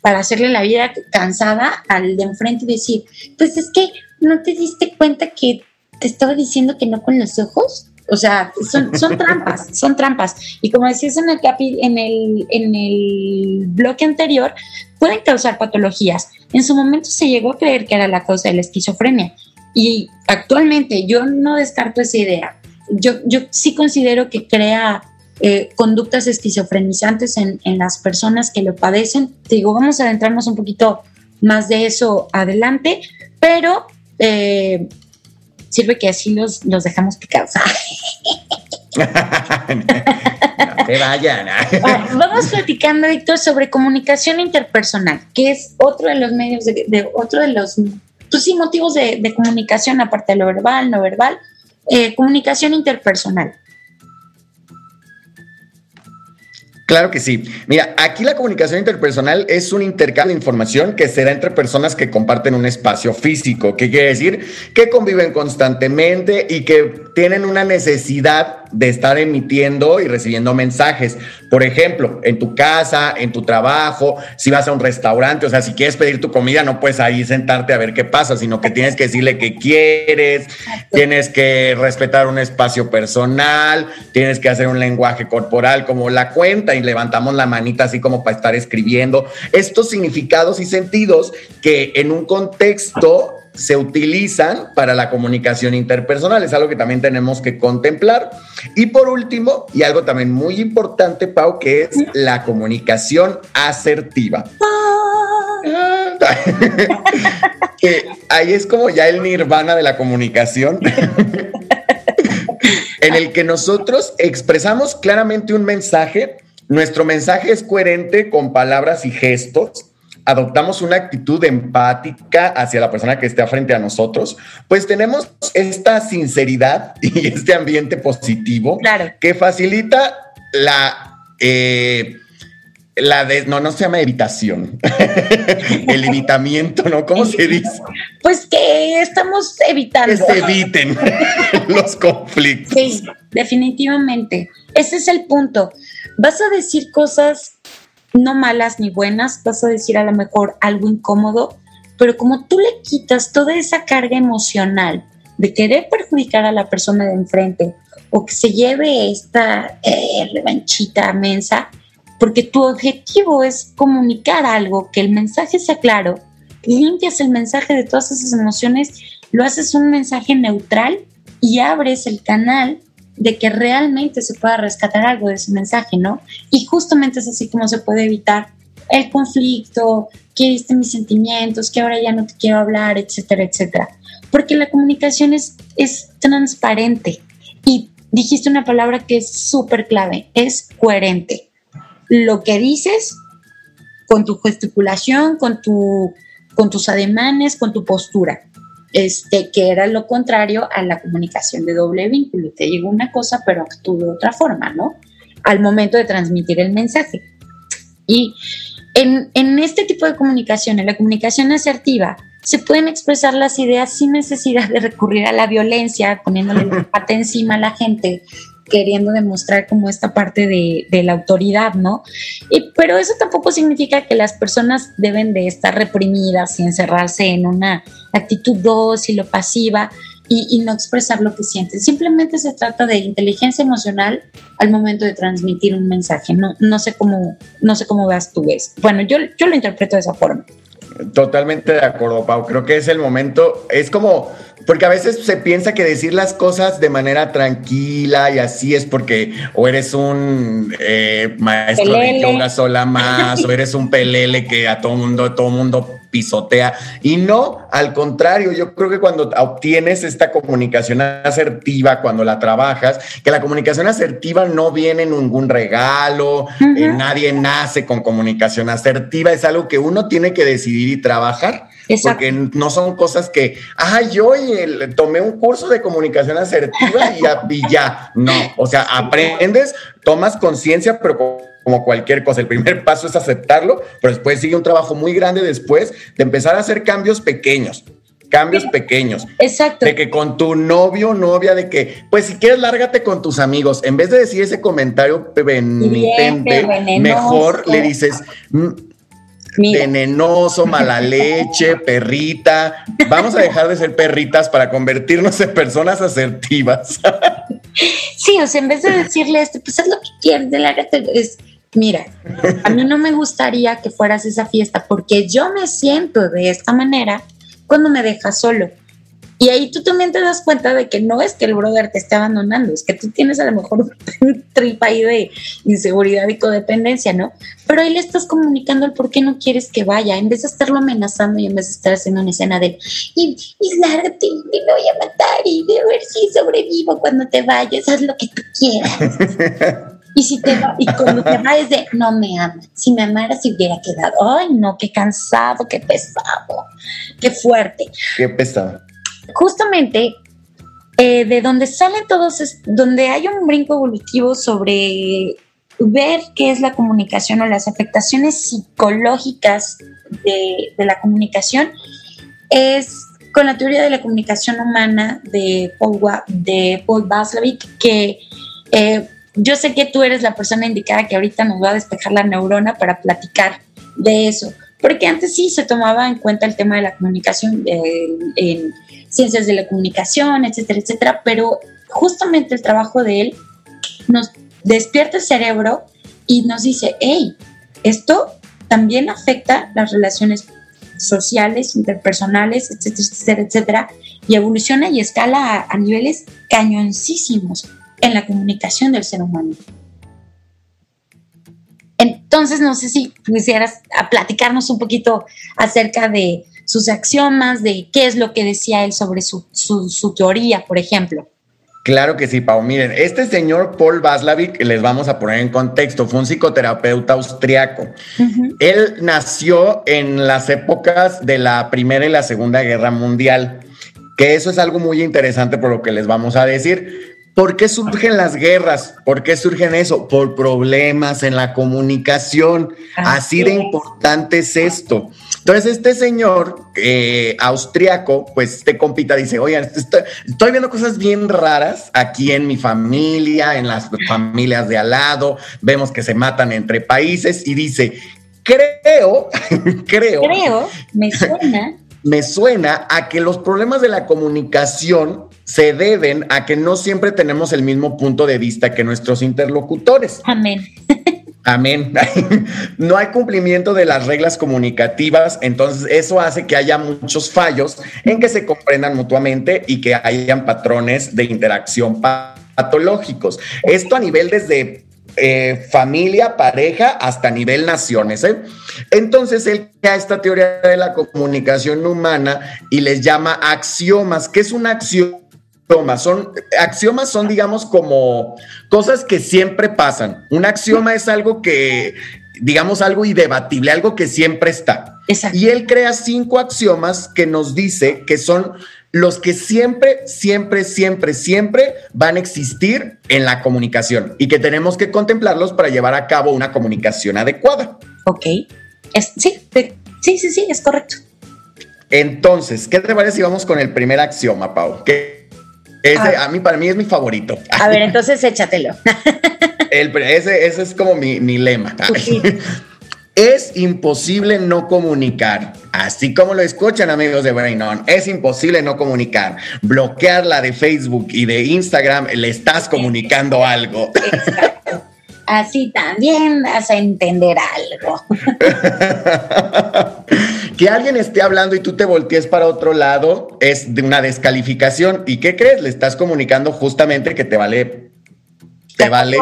para hacerle la vida cansada al de enfrente y decir, pues es que no te diste cuenta que te estaba diciendo que no con los ojos. O sea, son, trampas, son trampas. Y como decías en el, en, el, en el bloque anterior, pueden causar patologías. En su momento se llegó a creer que era la causa de la esquizofrenia. Y actualmente yo no descarto esa idea yo, yo sí considero que crea eh, conductas esquizofrenizantes en, las personas que lo padecen. Te digo, vamos a adentrarnos un poquito más de eso adelante, pero eh, sirve que así los, dejamos picados. no te vayan. vamos platicando, Víctor, sobre comunicación interpersonal, que es otro de los medios, de, otro de los pues sí, motivos de, de comunicación, aparte de lo verbal, no verbal, eh, comunicación interpersonal. Claro que sí. Mira, aquí la comunicación interpersonal es un intercambio de información que se da entre personas que comparten un espacio físico, que quiere decir que conviven constantemente y que tienen una necesidad de estar emitiendo y recibiendo mensajes. Por ejemplo, en tu casa, en tu trabajo, si vas a un restaurante, o sea, si quieres pedir tu comida, no puedes ahí sentarte a ver qué pasa, sino que tienes que decirle qué quieres, tienes que respetar un espacio personal, tienes que hacer un lenguaje corporal como la cuenta y levantamos la manita así como para estar escribiendo. Estos significados y sentidos que en un contexto se utilizan para la comunicación interpersonal. Es algo que también tenemos que contemplar. Y por último, y algo también muy importante, Pau, que es la comunicación asertiva. que ahí es como ya el nirvana de la comunicación. en el que nosotros expresamos claramente un mensaje, nuestro mensaje es coherente con palabras y gestos, adoptamos una actitud empática hacia la persona que está frente a nosotros, pues tenemos esta sinceridad y este ambiente positivo que facilita la... Eh, la de, no, no se llama evitación, el evitamiento, ¿no? ¿Cómo se dice? Pues que estamos evitando. Que se eviten los conflictos. Sí, definitivamente. Ese es el punto. Vas a decir cosas no malas ni buenas, vas a decir a lo mejor algo incómodo, pero como tú le quitas toda esa carga emocional de querer perjudicar a la persona de enfrente o que se lleve esta eh, revanchita mensa, porque tu objetivo es comunicar algo, que el mensaje sea claro, limpias el mensaje de todas esas emociones, lo haces un mensaje neutral y abres el canal de que realmente se pueda rescatar algo de ese mensaje, ¿no? Y justamente es así como se puede evitar el conflicto, que viste mis sentimientos, que ahora ya no te quiero hablar, etcétera, etcétera. Porque la comunicación es, es transparente y dijiste una palabra que es súper clave, es coherente. Lo que dices con tu gesticulación, con, tu, con tus ademanes, con tu postura este, que era lo contrario a la comunicación de doble vínculo. Te digo una cosa, pero actúo de otra forma, ¿no? Al momento de transmitir el mensaje. Y en, en este tipo de comunicación, en la comunicación asertiva, se pueden expresar las ideas sin necesidad de recurrir a la violencia, poniéndole la pata encima a la gente, queriendo demostrar como esta parte de, la autoridad, ¿no? Y, pero eso tampoco significa que las personas deben de estar reprimidas y encerrarse en una actitud dócil o pasiva y, y, no expresar lo que sienten. Simplemente se trata de inteligencia emocional al momento de transmitir un mensaje. No, no sé cómo, no sé cómo veas tú eso. Bueno, yo, yo lo interpreto de esa forma. Totalmente de acuerdo, Pau. Creo que es el momento, es como, porque a veces se piensa que decir las cosas de manera tranquila y así es porque o eres un eh, maestro de yoga sola más, o eres un pelele que a todo mundo, todo mundo pisotea. Y no, al contrario, yo creo que cuando obtienes esta comunicación asertiva, cuando la trabajas, que la comunicación asertiva no viene en ningún regalo, eh, nadie nace con comunicación asertiva, es algo que uno tiene que decidir y trabajar. Porque no son cosas que, ah, yo tomé un curso de comunicación asertiva y ya, y ya. No, o sea, aprendes, tomas conciencia, pero como cualquier cosa. El primer paso es aceptarlo, pero después sigue un trabajo muy grande después de empezar a hacer cambios pequeños. Cambios pequeños. Exacto. De que con tu novio, novia, de que, pues si quieres, lárgate con tus amigos. En vez de decir ese comentario penitente, mejor le dices, mm, venenoso, mala leche, perrita. Vamos a dejar de ser perritas para convertirnos en personas asertivas. sí, o sea, en vez de decirle esto, pues haz lo que quieres, lárgate, es mira, a mí no me gustaría que fueras esa fiesta porque yo me siento de esta manera cuando me dejas solo. Y ahí tú también te das cuenta de que no es que el brother te esté abandonando, es que tú tienes a lo mejor un trip ahí de inseguridad y codependencia, ¿no? Pero ahí le estás comunicando el por qué no quieres que vaya, en vez de estarlo amenazando y en vez de estar haciendo una escena de y, y lárgate y me voy a matar y de ver si sobrevivo cuando te vayas, haz lo que tú quieras. Y si te va, y cuando te va es de no me ama. Si me amara si hubiera quedado. Ay, no, qué cansado, qué pesado, qué fuerte. Qué pesado. Justamente eh, de donde salen todos, es, donde hay un brinco evolutivo sobre ver qué es la comunicación o las afectaciones psicológicas de, la comunicación es con la teoría de la comunicación humana de Paul, de Paul que eh, yo sé que tú eres la persona indicada que ahorita nos va a despejar la neurona para platicar de eso, porque antes sí se tomaba en cuenta el tema de la comunicación en ciencias de la comunicación, etcétera, etcétera, pero justamente el trabajo de él nos despierta el cerebro y nos dice, hey, esto también afecta las relaciones sociales, interpersonales, etcétera, etcétera, etcétera, y evoluciona y escala a, niveles cañoncísimos en la comunicación del ser humano. Entonces, no sé si quisieras platicarnos un poquito acerca de sus axiomas, de qué es lo que decía él sobre su, su teoría, por ejemplo. Claro que sí, Pau. Miren, este señor Paul Vaslavik, les vamos a poner en contexto, fue un psicoterapeuta austriaco. Él nació en las épocas de la Primera y la Segunda Guerra Mundial, que eso es algo muy interesante por lo que les vamos a decir. ¿Por qué surgen las guerras? ¿Por qué surgen eso? Por problemas en la comunicación. Así de importante es esto. Entonces, este señor eh, austriaco, pues este compita dice, oigan, estoy, viendo cosas bien raras aquí en mi familia, en las familias de al lado, vemos que se matan entre países y dice, creo, creo. Creo, me suena. Me suena a que los problemas de la comunicación se deben a que no siempre tenemos el mismo punto de vista que nuestros interlocutores. Amén. Amén. no hay cumplimiento de las reglas comunicativas, entonces eso hace que haya muchos fallos en que se comprendan mutuamente y que hayan patrones de interacción patológicos. Esto a nivel desde eh, familia, pareja, hasta nivel naciones. ¿eh? Entonces él crea esta teoría de la comunicación humana y les llama axiomas. ¿Qué es un axioma? Son, axiomas son, digamos, como cosas que siempre pasan. Un axioma es algo que, digamos, algo indebatible, algo que siempre está. Y él crea cinco axiomas que nos dice que son los que siempre, siempre, siempre, siempre van a existir en la comunicación y que tenemos que contemplarlos para llevar a cabo una comunicación adecuada. Ok. sí, sí, sí, sí, es correcto. Entonces, ¿qué te parece si vamos con el primer axioma, Pau? Ese, a, mí, para mí es mi favorito. A ver, entonces échatelo. ese, es como mi, lema. Es imposible no comunicar. Así como lo escuchan amigos de Brain On, es imposible no comunicar. Bloquearla de Facebook y de Instagram, le estás comunicando algo. Exacto. Así también vas a entender algo. que alguien esté hablando y tú te voltees para otro lado es de una descalificación. ¿Y qué crees? Le estás comunicando justamente que te vale, te vale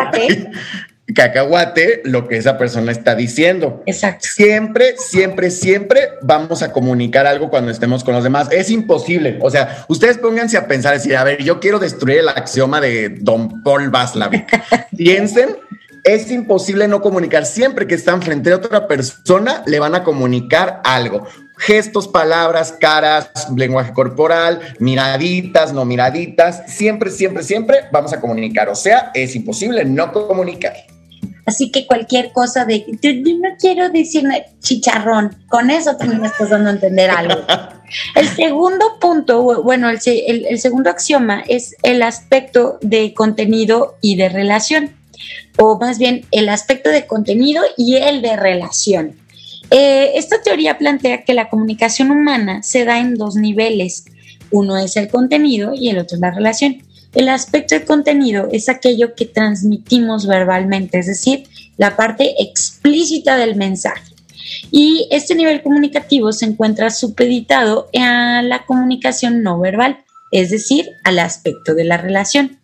cacahuate lo que esa persona está diciendo. Exacto. Siempre, siempre, siempre vamos a comunicar algo cuando estemos con los demás. Es imposible. O sea, ustedes pónganse a pensar, decir, a ver, yo quiero destruir el axioma de Don Paul Václavic. Piensen es imposible no comunicar. Siempre que están frente a otra persona, le van a comunicar algo. Gestos, palabras, caras, lenguaje corporal, miraditas, no miraditas. Siempre, siempre, siempre vamos a comunicar. O sea, es imposible no comunicar. Así que cualquier cosa de, yo, no quiero decirme chicharrón, con eso también estás dando a entender algo. El segundo punto, bueno, el, el segundo axioma es el aspecto de contenido y de relación o más bien el aspecto de contenido y el de relación. Eh, esta teoría plantea que la comunicación humana se da en dos niveles. Uno es el contenido y el otro es la relación. El aspecto de contenido es aquello que transmitimos verbalmente, es decir, la parte explícita del mensaje. Y este nivel comunicativo se encuentra supeditado a la comunicación no verbal, es decir, al aspecto de la relación.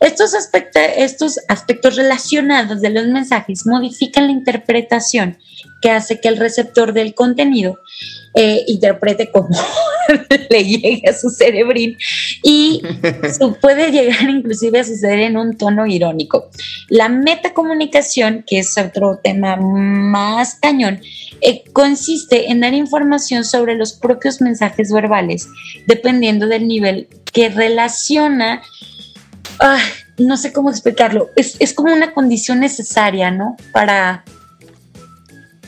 Estos, aspectos, estos aspectos relacionados de los mensajes modifican la interpretación que hace que el receptor del contenido eh, interprete como le llegue a su cerebrín y puede llegar inclusive a suceder en un tono irónico. La metacomunicación, que es otro tema más cañón, eh, consiste en dar información sobre los propios mensajes verbales, dependiendo del nivel que relaciona no sé cómo explicarlo, es, es como una condición necesaria, ¿no? Para,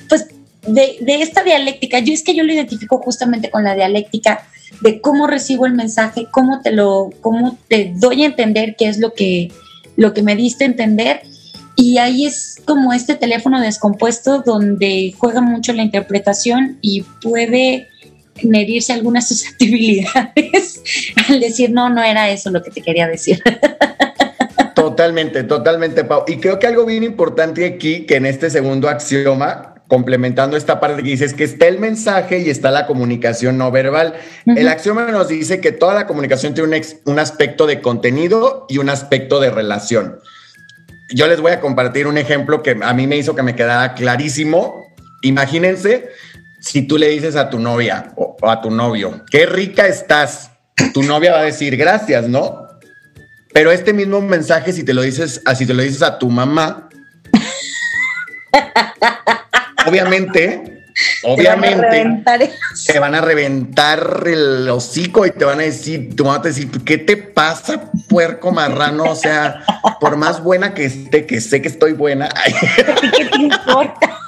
pues, de, de, esta dialéctica, yo es que yo lo identifico justamente con la dialéctica de cómo recibo el mensaje, cómo te lo, cómo te doy a entender qué es lo que, lo que me diste a entender. Y ahí es como este teléfono descompuesto donde juega mucho la interpretación y puede medirse algunas susceptibilidades al decir, no, no era eso lo que te quería decir. Totalmente, totalmente, Pau. Y creo que algo bien importante aquí, que en este segundo axioma, complementando esta parte que dices que está el mensaje y está la comunicación no verbal. Uh -huh. El axioma nos dice que toda la comunicación tiene un, un, aspecto de contenido y un aspecto de relación. Yo les voy a compartir un ejemplo que a mí me hizo que me quedara clarísimo. Imagínense si tú le dices a tu novia o, o a tu novio, qué rica estás. Tu novia va a decir gracias, ¿no? Pero este mismo mensaje, si te lo dices, si te lo dices a tu mamá, obviamente, obviamente, te van, a reventar el hocico y te van a decir, tu mamá te decir, ¿qué te pasa, puerco marrano? O sea, por más buena que esté, que sé que estoy buena. ¿Qué te importa?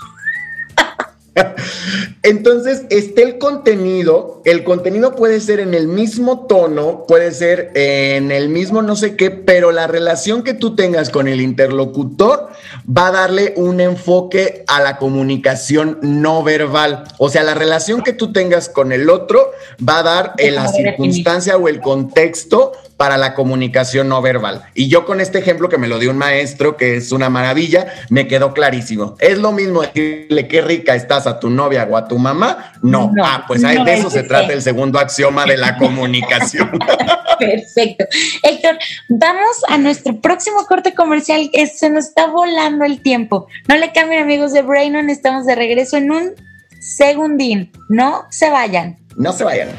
Entonces, esté el contenido, el contenido puede ser en el mismo tono, puede ser en el mismo no sé qué, pero la relación que tú tengas con el interlocutor va a darle un enfoque a la comunicación no verbal. O sea, la relación que tú tengas con el otro va a dar en la circunstancia o el contexto para la comunicación no verbal. Y yo con este ejemplo que me lo dio un maestro, que es una maravilla, me quedó clarísimo. Es lo mismo decirle qué rica estás a tu novia o a tu mamá. No, no ah, pues no, de eso se trata el segundo axioma de la comunicación. Perfecto. Héctor, vamos a nuestro próximo corte comercial. Se nos está volando el tiempo. No le cambien amigos de Brainon, estamos de regreso en un segundín. No se vayan. No se vayan.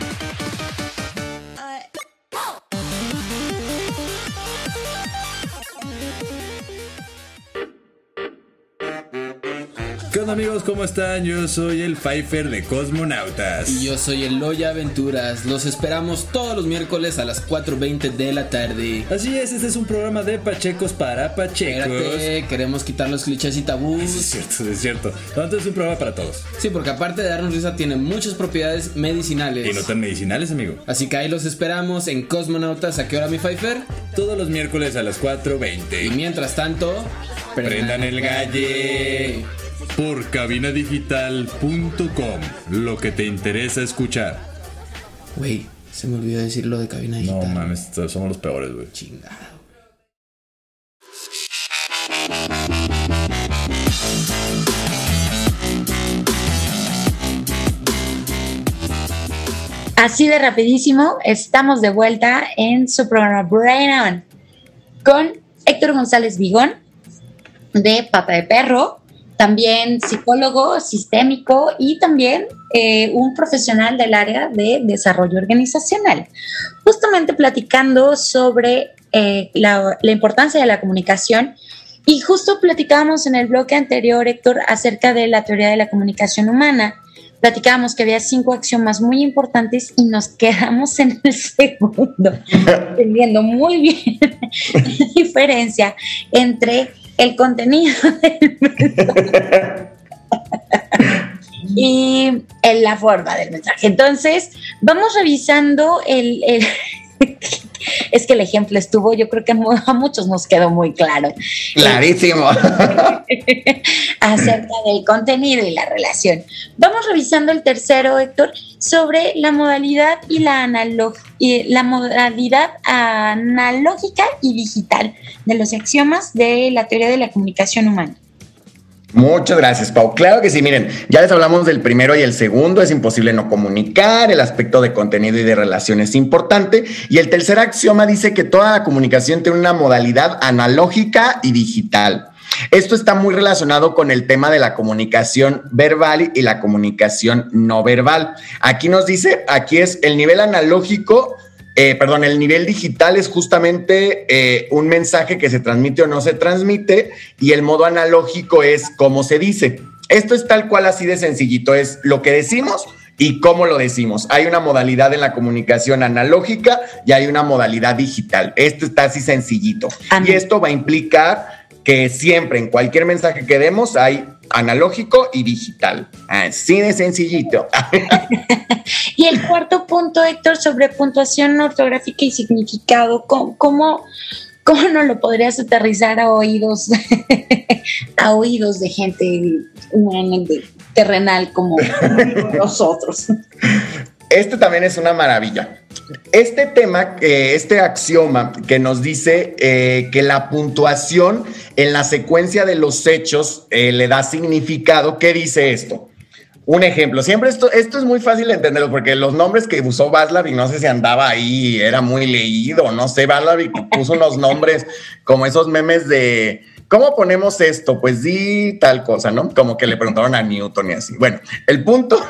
Onda amigos? ¿Cómo están? Yo soy el Pfeiffer de Cosmonautas. Y yo soy el Loya Aventuras. Los esperamos todos los miércoles a las 4.20 de la tarde. Así es, este es un programa de Pachecos para Pachecos. Espérate, queremos quitar los clichés y tabús. Eso es cierto, es cierto. Entonces es un programa para todos. Sí, porque aparte de darnos risa, tiene muchas propiedades medicinales. Y no tan medicinales, amigo. Así que ahí los esperamos en Cosmonautas. ¿A qué hora, mi Pfeiffer? Todos los miércoles a las 4.20. Y mientras tanto, prendan, prendan el galle por cabinadigital.com. Lo que te interesa escuchar. Güey, se me olvidó decir lo de cabina digital. No mames, somos los peores, güey. Chingado. Así de rapidísimo, estamos de vuelta en su programa Brain On con Héctor González Vigón de Pata de Perro, también psicólogo sistémico y también eh, un profesional del área de desarrollo organizacional. Justamente platicando sobre eh, la, la, importancia de la comunicación y justo platicábamos en el bloque anterior, Héctor, acerca de la teoría de la comunicación humana. Platicábamos que había cinco axiomas muy importantes y nos quedamos en el segundo, entendiendo muy bien la diferencia entre el contenido del mensaje y en la forma del mensaje. Entonces, vamos revisando el, el es que el ejemplo estuvo, yo creo que a muchos nos quedó muy claro. Clarísimo. acerca del contenido y la relación. Vamos revisando el tercero, Héctor, sobre la modalidad y la, analog y la modalidad analógica y digital de los axiomas de la teoría de la comunicación humana. Muchas gracias, Pau. Claro que sí, miren, ya les hablamos del primero y el segundo, es imposible no comunicar, el aspecto de contenido y de relación es importante, y el tercer axioma dice que toda la comunicación tiene una modalidad analógica y digital. Esto está muy relacionado con el tema de la comunicación verbal y la comunicación no verbal. Aquí nos dice, aquí es el nivel analógico eh, perdón, el nivel digital es justamente eh, un mensaje que se transmite o no se transmite y el modo analógico es cómo se dice. Esto es tal cual así de sencillito, es lo que decimos ¿Y cómo lo decimos? Hay una modalidad en la comunicación analógica y hay una modalidad digital. Esto está así sencillito. Y esto va a implicar que siempre en cualquier mensaje que demos hay analógico y digital. Así de sencillito. y el cuarto punto, Héctor, sobre puntuación ortográfica y significado, ¿cómo, cómo, no lo podrías aterrizar a oídos, a oídos de gente terrenal como nosotros? Este también es una maravilla. Este tema, este axioma que nos dice eh, que la puntuación en la secuencia de los hechos eh, le da significado, ¿qué dice esto? Un ejemplo, siempre esto, esto es muy fácil de entenderlo porque los nombres que usó y no sé si andaba ahí, era muy leído, no sé, Vaslavic puso unos nombres como esos memes de ¿Cómo ponemos esto? Pues di tal cosa, ¿no? Como que le preguntaron a Newton y así. Bueno, el punto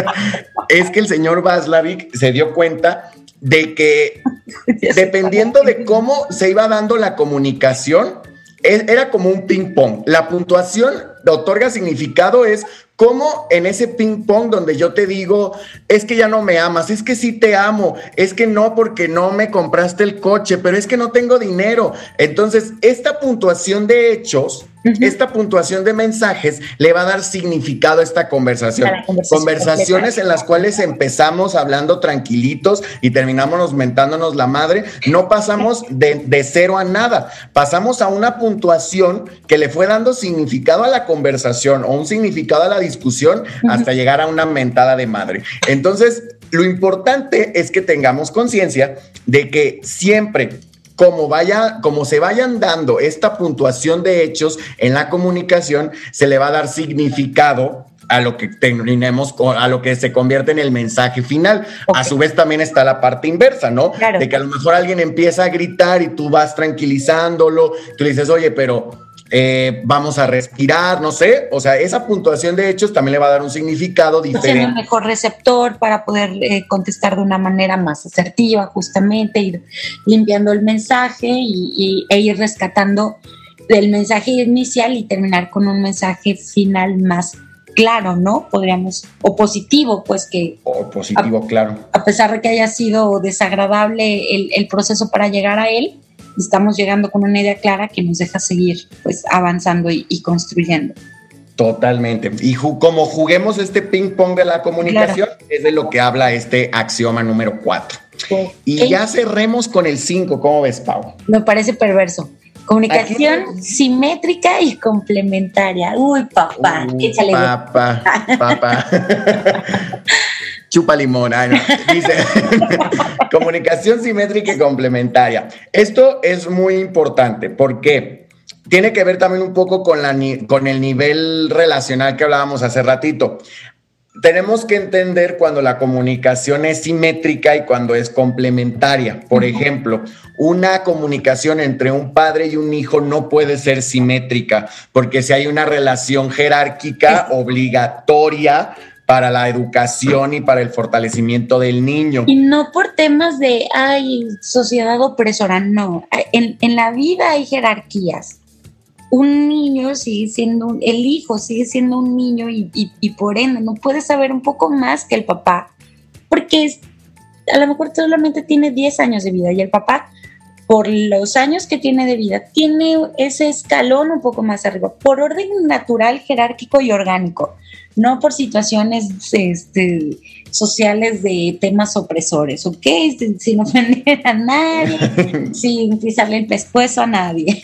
es que el señor Vaslavic se dio cuenta de que dependiendo de cómo se iba dando la comunicación, e-, era como un ping pong. La puntuación otorga significado es como en ese ping pong donde yo te digo, es que ya no me amas, es que sí te amo, es que no porque no me compraste el coche, pero es que no tengo dinero. Entonces, esta puntuación de hechos esta puntuación de mensajes le va a dar significado a esta conversación. Conversaciones en las cuales empezamos hablando tranquilitos y terminamos mentándonos la madre. No pasamos de, cero a nada. Pasamos a una puntuación que le fue dando significado a la conversación o un significado a la discusión hasta llegar a una mentada de madre. Entonces, lo importante es que tengamos conciencia de que siempre como, vaya, como se vayan dando esta puntuación de hechos en la comunicación, se le va a dar significado a lo que terminemos, a lo que se convierte en el mensaje final. A su vez también está la parte inversa, ¿no? De que a lo mejor alguien empieza a gritar y tú vas tranquilizándolo, tú le dices, oye, pero eh, vamos a respirar, no sé, o sea, esa puntuación de hechos también le va a dar un significado diferente. Siendo un mejor receptor para poder eh, contestar de una manera más asertiva, justamente, ir limpiando el mensaje y, e ir rescatando del mensaje inicial y terminar con un mensaje final más claro, ¿no? Podríamos, o positivo, pues que... O positivo, claro. A pesar de que haya sido desagradable el, el proceso para llegar a él, estamos llegando con una idea clara que nos deja seguir pues avanzando y, construyendo. Totalmente. Y como juguemos este ping pong de la comunicación, es de lo que habla este axioma número 4. Y ya cerremos con el 5, ¿cómo ves, Pau? Me parece perverso. Comunicación simétrica y complementaria. Uy, papá, échale. Papá, papá. Chupa limón. Dice, comunicación simétrica y complementaria. Esto es muy importante porque tiene que ver también un poco con, la, con el nivel relacional que hablábamos hace ratito. Tenemos que entender cuando la comunicación es simétrica y cuando es complementaria. Por ejemplo, una comunicación entre un padre y un hijo no puede ser simétrica, porque si hay una relación jerárquica obligatoria, para la educación y para el fortalecimiento del niño. Y no por temas de, ay, sociedad opresora, no. En, en la vida hay jerarquías. Un niño sigue siendo, el hijo sigue siendo un niño y, y, por ende no puede saber un poco más que el papá, porque es, a lo mejor solamente tiene 10 años de vida y el papá por los años que tiene de vida, tiene ese escalón un poco más arriba, por orden natural, jerárquico y orgánico no por situaciones este, sociales de temas opresores, ¿ok? Sin ofender a nadie, sin pisarle el pescuezo a nadie.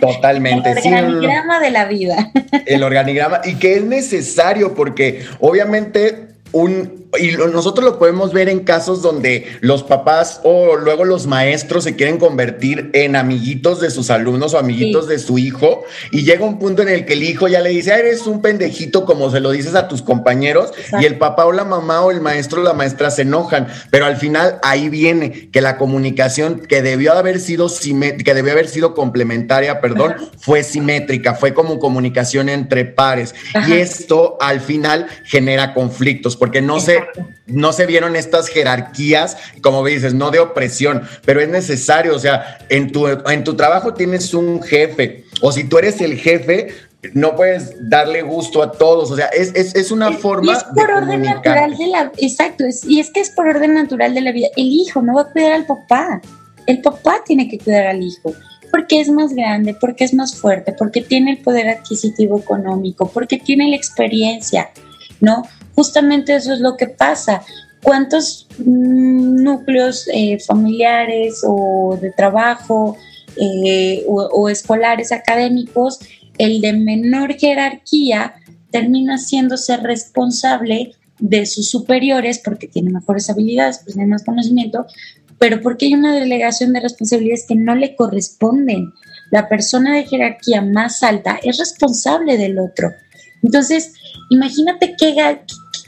Totalmente. El organigrama de la vida. El organigrama, y que es necesario porque obviamente un y nosotros lo podemos ver en casos donde los papás o luego los maestros se quieren convertir en amiguitos de sus alumnos o amiguitos de su hijo y llega un punto en el que el hijo ya le dice, ah, eres un pendejito como se lo dices a tus compañeros y el papá o la mamá o el maestro o la maestra se enojan, pero al final ahí viene que la comunicación que debió haber sido que debió haber sido complementaria, perdón, fue simétrica, fue como comunicación entre pares. Y esto al final genera conflictos porque no se no se vieron estas jerarquías, como dices, no de opresión, pero es necesario, o sea, en tu, en tu trabajo tienes un jefe, o si tú eres el jefe, no puedes darle gusto a todos, o sea, es, es, es una forma... Y es por orden natural de la... Exacto, y es que es por orden natural de la vida. El hijo no va a cuidar al papá, el papá tiene que cuidar al hijo porque es más grande, porque es más fuerte, porque tiene el poder adquisitivo económico, porque tiene la experiencia, ¿no? Justamente eso es lo que pasa. ¿Cuántos mm, núcleos eh, familiares o de trabajo eh, o, escolares académicos, el de menor jerarquía termina siéndose responsable de sus superiores porque tiene mejores habilidades, pues tiene más conocimiento, pero porque hay una delegación de responsabilidades que no le corresponden. La persona de jerarquía más alta es responsable del otro. Entonces, imagínate qué,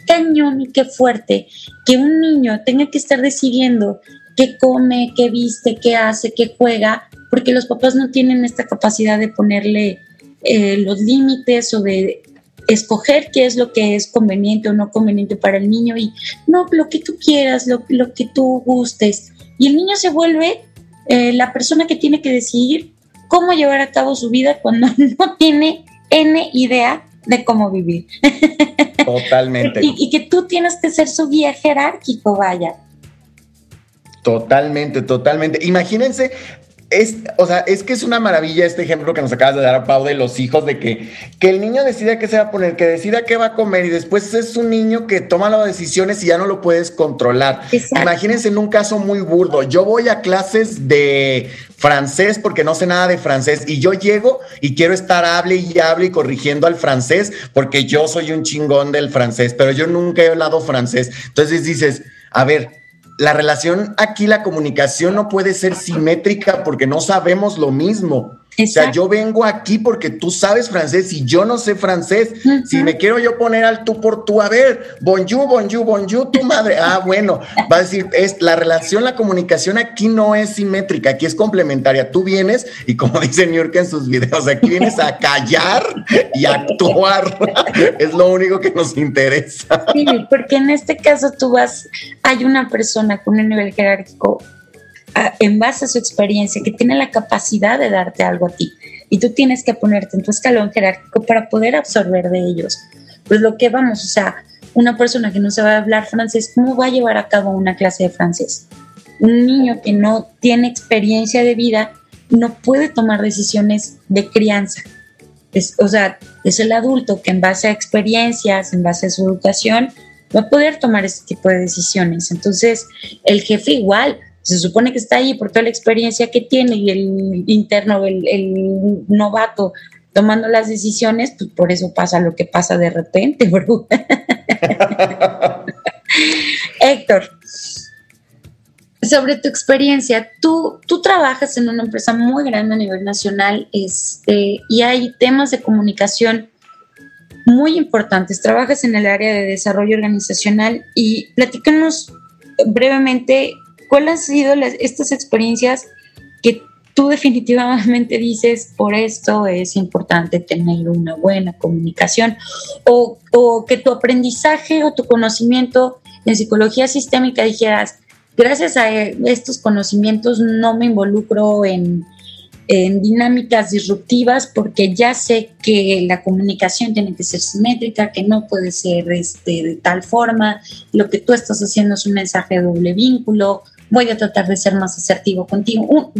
cañón y qué fuerte que un niño tenga que estar decidiendo qué come, qué viste, qué hace, qué juega, porque los papás no tienen esta capacidad de ponerle eh, los límites o de escoger qué es lo que es conveniente o no conveniente para el niño y no, lo que tú quieras, lo, lo que tú gustes. Y el niño se vuelve eh, la persona que tiene que decidir cómo llevar a cabo su vida cuando no tiene N idea de cómo vivir. Totalmente. y, y, que tú tienes que ser su guía jerárquico, vaya. Totalmente, totalmente. Imagínense es, o sea, es que es una maravilla este ejemplo que nos acabas de dar Pau de los hijos, de que, que el niño decida qué se va a poner, que decida qué va a comer y después es un niño que toma las decisiones y ya no lo puedes controlar. Imagínense en un caso muy burdo, yo voy a clases de francés porque no sé nada de francés y yo llego y quiero estar hable y hable y corrigiendo al francés porque yo soy un chingón del francés, pero yo nunca he hablado francés. Entonces dices, a ver, la relación aquí, la comunicación no puede ser simétrica porque no sabemos lo mismo. O sea, yo vengo aquí porque tú sabes francés y yo no sé francés. Si me quiero yo poner al tú por tú, a ver, bonjour, bonjour, bonjour, tu madre. Ah, bueno, va a decir, es la relación, la comunicación aquí no es simétrica, aquí es complementaria. Tú vienes y como dice New York en sus videos, aquí vienes a callar y actuar. es lo único que nos interesa. Sí, porque en este caso tú vas, hay una persona con un nivel jerárquico en base a su experiencia, que tiene la capacidad de darte algo a ti. Y tú tienes que ponerte en tu escalón jerárquico para poder absorber de ellos. Pues lo que vamos, o sea, una persona que no se va a hablar francés, ¿cómo va a llevar a cabo una clase de francés? Un niño que no tiene experiencia de vida no puede tomar decisiones de crianza. Es, o sea, es el adulto que en base a experiencias, en base a su educación, va a poder tomar ese tipo de decisiones. Entonces, el jefe igual, se supone que está ahí por toda la experiencia que tiene y el interno, el, novato tomando las decisiones, pues por eso pasa lo que pasa de repente, bro. Héctor, sobre tu experiencia, tú, tú trabajas en una empresa muy grande a nivel nacional este, y hay temas de comunicación muy importantes. Trabajas en el área de desarrollo organizacional y platícanos brevemente ¿Cuáles han sido estas experiencias que tú definitivamente dices, por esto es importante tener una buena comunicación? O, o que tu aprendizaje o tu conocimiento en psicología sistémica dijeras, gracias a estos conocimientos no me involucro en, en dinámicas disruptivas porque ya sé que la comunicación tiene que ser simétrica, que no puede ser este, de tal forma, lo que tú estás haciendo es un mensaje de doble vínculo, voy a tratar de ser más asertivo contigo.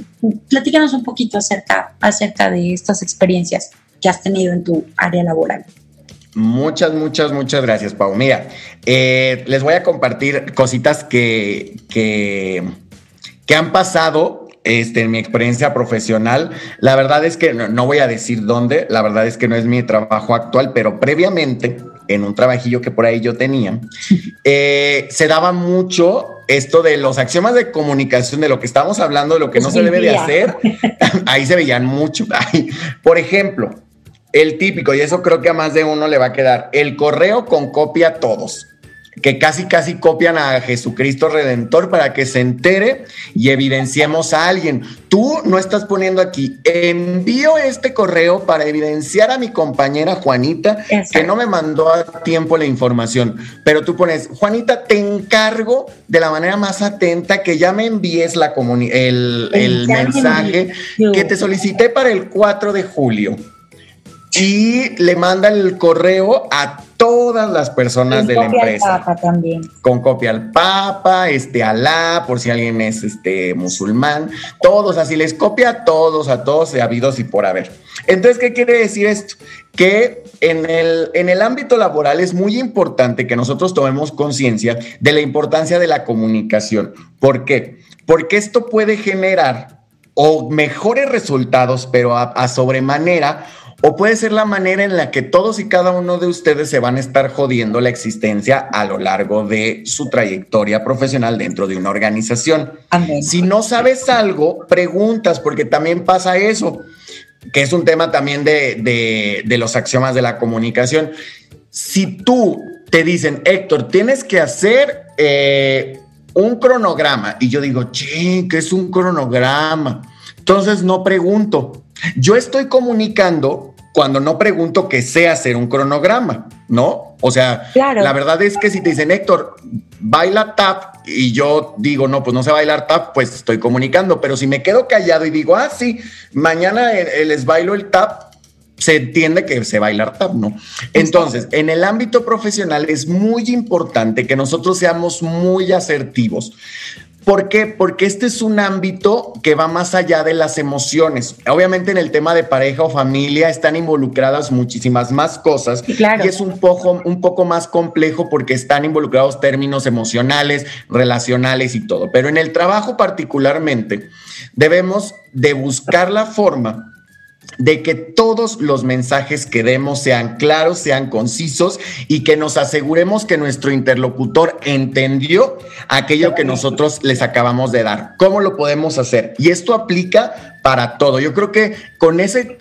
platícanos un poquito acerca, acerca de estas experiencias que has tenido en tu área laboral. Muchas, muchas, muchas gracias, Pau. Mira, eh, les voy a compartir cositas que, que, que han pasado este, en mi experiencia profesional. La verdad es que no, voy a decir dónde, la verdad es que no es mi trabajo actual, pero previamente, en un trabajillo que por ahí yo tenía, eh, se daba mucho esto de los axiomas de comunicación, de lo que estamos hablando, de lo que no se debe de hacer, ahí se veían mucho. por ejemplo, el típico, y eso creo que a más de uno le va a quedar, el correo con copia a todos que casi casi copian a Jesucristo Redentor para que se entere y evidenciemos a alguien. Tú no estás poniendo aquí, envío este correo para evidenciar a mi compañera Juanita que no me mandó a tiempo la información, pero tú pones, Juanita, te encargo de la manera más atenta que ya me envíes la el, el mensaje que te solicité para el 4 de julio. Y le manda el correo a todas las personas de la empresa. Al Papa también. Con copia al Papa, este Alá, por si alguien es este musulmán, todos así les copia a todos, a todos habidos y por haber. Entonces, ¿qué quiere decir esto? Que en el, en el ámbito laboral es muy importante que nosotros tomemos conciencia de la importancia de la comunicación. ¿Por qué? Porque esto puede generar o mejores resultados, pero a sobremanera, o puede ser la manera en la que todos y cada uno de ustedes se van a estar jodiendo la existencia a lo largo de su trayectoria profesional dentro de una organización. Si no sabes algo, preguntas, porque también pasa eso, que es un tema también de, los axiomas de la comunicación. Si tú te dicen, Héctor, tienes que hacer eh, un cronograma, y yo digo, che, ¿qué es un cronograma? Entonces no pregunto. Yo estoy comunicando cuando no pregunto que sé hacer un cronograma, ¿no? O sea, la verdad es que si te dicen, Héctor, baila tap y yo digo, no, pues no sé bailar tap, pues estoy comunicando, pero si me quedo callado y digo, ah, sí, mañana les bailo el tap, se entiende que se bailar tap, ¿no? Entonces, en el ámbito profesional es muy importante que nosotros seamos muy asertivos. ¿Por qué? Porque este es un ámbito que va más allá de las emociones. Obviamente en el tema de pareja o familia están involucradas muchísimas más cosas y es un poco, un poco más complejo porque están involucrados términos emocionales, relacionales y todo. Pero en el trabajo particularmente debemos de buscar la forma de que todos los mensajes que demos sean claros, sean concisos y que nos aseguremos que nuestro interlocutor entendió aquello que nosotros les acabamos de dar. ¿Cómo lo podemos hacer? Y esto aplica para todo. Yo creo que con ese,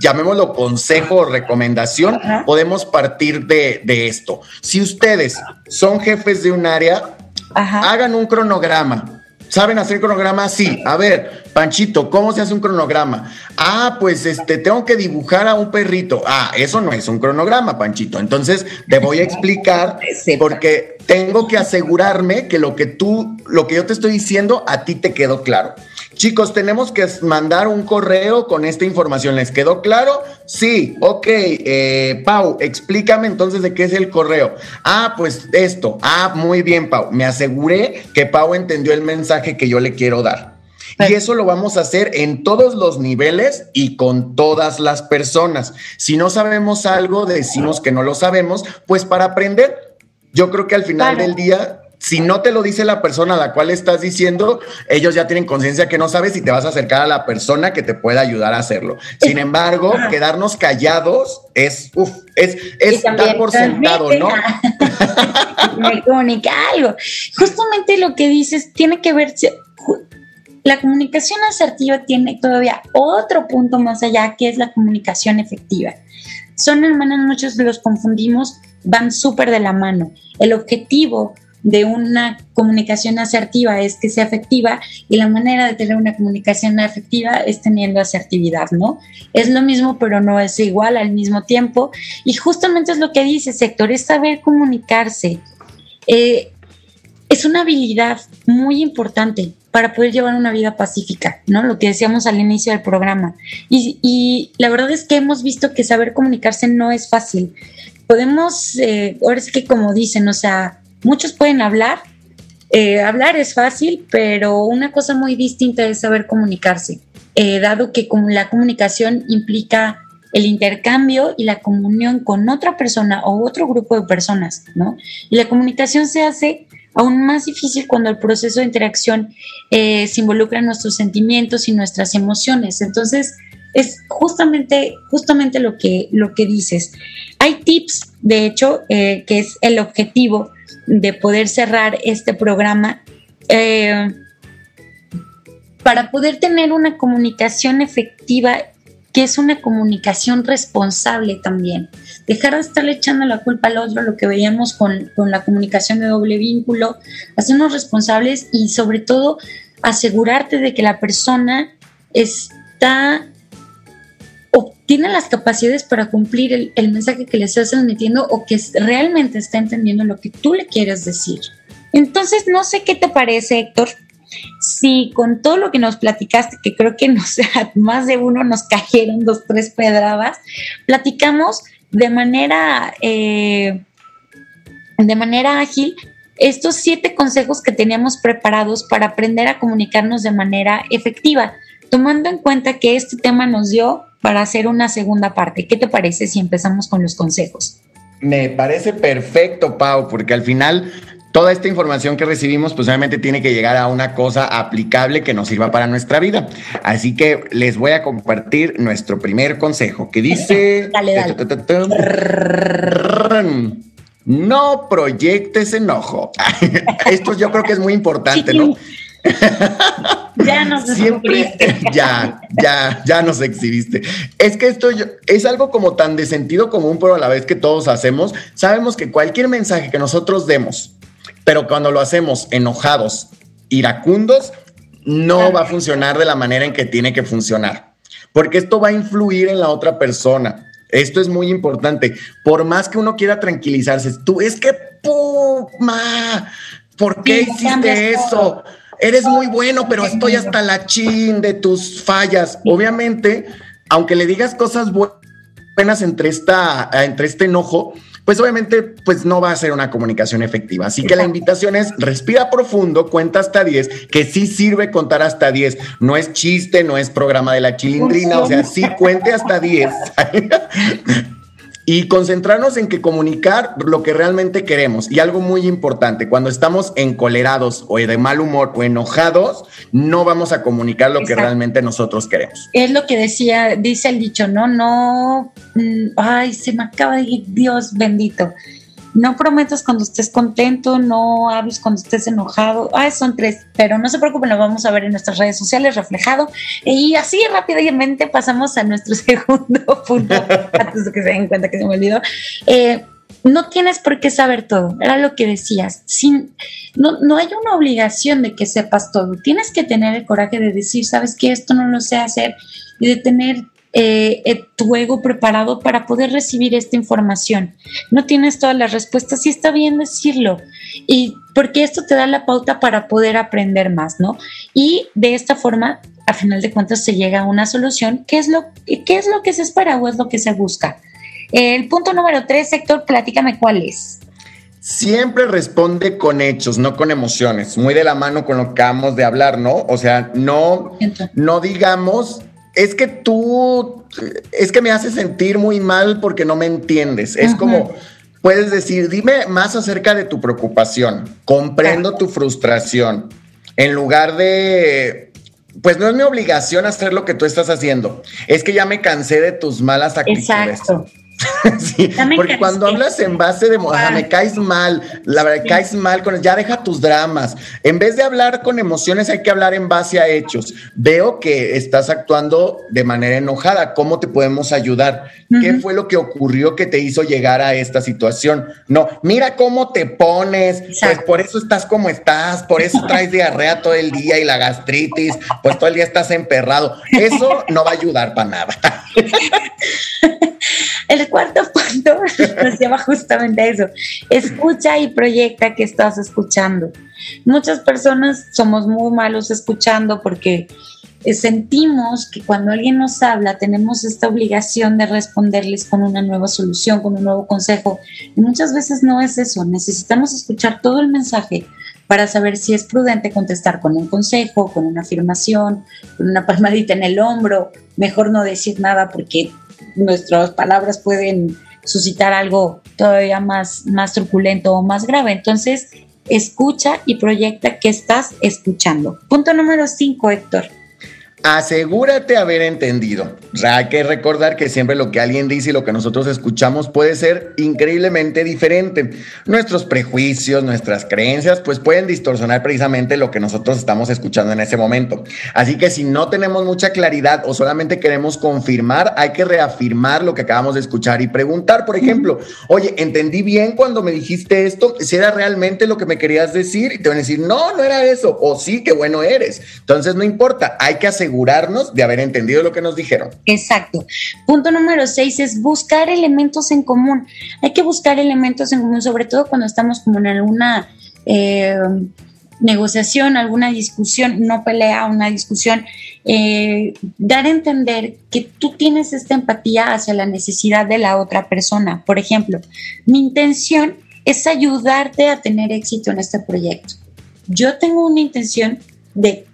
llamémoslo consejo o recomendación, podemos partir de, esto. Si ustedes son jefes de un área, hagan un cronograma ¿Saben hacer cronograma? Sí. A ver, Panchito, ¿cómo se hace un cronograma? Ah, pues este, tengo que dibujar a un perrito. Ah, eso no es un cronograma, Panchito. Entonces, te voy a explicar porque tengo que asegurarme que lo que tú, lo que yo te estoy diciendo, a ti te quedó claro. Chicos, tenemos que mandar un correo con esta información. ¿Les quedó claro? Sí, ok. Eh, Pau, explícame entonces de qué es el correo. Ah, pues esto. Ah, muy bien, Pau. Me aseguré que Pau entendió el mensaje que yo le quiero dar. Y eso lo vamos a hacer en todos los niveles y con todas las personas. Si no sabemos algo, decimos que no lo sabemos, pues para aprender. Yo creo que al final del día si no te lo dice la persona a la cual estás diciendo, ellos ya tienen conciencia que no sabes y te vas a acercar a la persona que te pueda ayudar a hacerlo. Sin embargo, quedarnos callados es, uf, es, es dar por sentado, ¿no? Me comunica algo. Justamente lo que dices tiene que ver, la comunicación asertiva tiene todavía otro punto más allá, que es la comunicación efectiva. Son hermanos, muchos los confundimos, van súper de la mano. El objetivo de una comunicación asertiva es que sea efectiva y la manera de tener una comunicación efectiva es teniendo asertividad, ¿no? Es lo mismo, pero no es igual al mismo tiempo. Y justamente es lo que dice Sector, es saber comunicarse. Eh, es una habilidad muy importante para poder llevar una vida pacífica, ¿no? Lo que decíamos al inicio del programa. Y, la verdad es que hemos visto que saber comunicarse no es fácil. Podemos, eh, ahora es que como dicen, o sea, muchos pueden hablar, eh, hablar es fácil, pero una cosa muy distinta es saber comunicarse, eh, dado que la comunicación implica el intercambio y la comunión con otra persona o otro grupo de personas, ¿no? Y la comunicación se hace aún más difícil cuando el proceso de interacción eh, se involucra en nuestros sentimientos y nuestras emociones. Entonces, es justamente, justamente lo que, lo que dices. Hay tips, de hecho, que es el objetivo de poder cerrar este programa, eh, para poder tener una comunicación efectiva, que es una comunicación responsable también. Dejar de estarle echando la culpa al otro, lo que veíamos con, con la comunicación de doble vínculo, hacernos responsables y sobre todo asegurarte de que la persona está tiene las capacidades para cumplir el, mensaje que le estás transmitiendo o que realmente está entendiendo lo que tú le quieres decir. Entonces, no sé qué te parece, Héctor, Sí, con todo lo que nos platicaste, que creo que nos, más de uno nos cayeron dos, tres pedradas, platicamos de manera, eh, de manera ágil estos siete consejos que teníamos preparados para aprender a comunicarnos de manera efectiva, tomando en cuenta que este tema nos dio para hacer una segunda parte. ¿Qué te parece si empezamos con los consejos? Me parece perfecto, Pau, porque al final toda esta información que recibimos, pues obviamente tiene que llegar a una cosa aplicable que nos sirva para nuestra vida. Así que les voy a compartir nuestro primer consejo que dice... No proyectes enojo. Esto yo creo que es muy importante, ¿no? ya nos Siempre, ya, ya, ya nos exhibiste. Es que esto es algo como tan de sentido común, pero a la vez que todos hacemos, sabemos que cualquier mensaje que nosotros demos, pero cuando lo hacemos enojados, iracundos, no va a funcionar de la manera en que tiene que funcionar, porque esto va a influir en la otra persona. Esto es muy importante. Por más que uno quiera tranquilizarse, tú es que, ¡puma! ¿Por qué hiciste eso? eres muy bueno, pero estoy hasta la chin de tus fallas. Obviamente, aunque le digas cosas buenas entre, esta, entre este enojo, pues obviamente pues no va a ser una comunicación efectiva. Así que la invitación es respira profundo, cuenta hasta 10, que sí sirve contar hasta 10. No es chiste, no es programa de la chilindrina, o sea, sí cuente hasta 10. y concentrarnos en que comunicar lo que realmente queremos. Y algo muy importante, cuando estamos encolerados o de mal humor o enojados, no vamos a comunicar lo que realmente nosotros queremos. Es lo que decía, dice el dicho, no, no, mm, ay, se me acaba de ir, Dios bendito no prometas cuando estés contento, no hables cuando estés enojado. Ah, son tres, pero no se preocupen, lo vamos a ver en nuestras redes sociales reflejado. Y así rápidamente pasamos a nuestro segundo punto, antes de que se den cuenta que se me olvidó. Eh, no tienes por qué saber todo, era lo que decías. Sin, no, no hay una obligación de que sepas todo. Tienes que tener el coraje de decir, sabes que esto no lo sé hacer y de tener eh, eh, tu ego preparado para poder recibir esta información. No tienes todas las respuestas y está bien decirlo. Y porque esto te da la pauta para poder aprender más, ¿no? Y de esta forma, a final de cuentas, se llega a una solución. ¿Qué es lo, qué es lo que se espera o es lo que se busca? El punto número tres, sector, platícame cuál es. Siempre responde con hechos, no con emociones, muy de la mano con lo que acabamos de hablar, ¿no? O sea, no, no digamos es que tú, es que me hace sentir muy mal porque no me entiendes. Es como, puedes decir, dime más acerca de tu preocupación, comprendo tu frustración, en lugar de, pues no es mi obligación hacer lo que tú estás haciendo, es que ya me cansé de tus malas actitudes. Exacto. sí, porque cuando hablas en base de, o me caes mal, la verdad, caes mal con, ya deja tus dramas. En vez de hablar con emociones, hay que hablar en base a hechos. Veo que estás actuando de manera enojada. ¿Cómo te podemos ayudar? ¿Qué fue lo que ocurrió que te hizo llegar a esta situación? No, mira cómo te pones, pues por eso estás como estás, por eso traes diarrea todo el día y la gastritis, pues todo el día estás emperrado. Eso no va a ayudar para nada. El cuarto punto nos lleva justamente a eso. Escucha y proyecta que estás escuchando. Muchas personas somos muy malos escuchando porque eh, sentimos que cuando alguien nos habla tenemos esta obligación de responderles con una nueva solución, con un nuevo consejo. Y muchas veces no es eso. Necesitamos escuchar todo el mensaje para saber si es prudente contestar con un consejo, con una afirmación, con una palmadita en el hombro. Mejor no decir nada porque nuestras palabras pueden suscitar algo todavía más, más truculento o más grave. Entonces, escucha y proyecta que estás escuchando. Punto número cinco, Héctor asegúrate haber entendido. Hay que recordar que siempre lo que alguien dice y lo que nosotros escuchamos puede ser increíblemente diferente. Nuestros prejuicios, nuestras creencias, pues pueden distorsionar precisamente lo que nosotros estamos escuchando en ese momento. Así que si no tenemos mucha claridad o solamente queremos confirmar, hay que reafirmar lo que acabamos de escuchar y preguntar, por ejemplo, oye, entendí bien cuando me dijiste esto, si era realmente lo que me querías decir y te van a decir, no, no era eso, o sí, qué bueno eres. Entonces, no importa, hay que asegurar asegurarnos de haber entendido lo que nos dijeron. Exacto. Punto número seis es buscar elementos en común. Hay que buscar elementos en común, sobre todo cuando estamos como en alguna... Eh, negociación, alguna discusión, no pelea, una discusión, eh, dar a entender que tú tienes esta empatía hacia la necesidad de la otra persona. Por ejemplo, mi intención es ayudarte a tener éxito en este proyecto. Yo tengo una intención de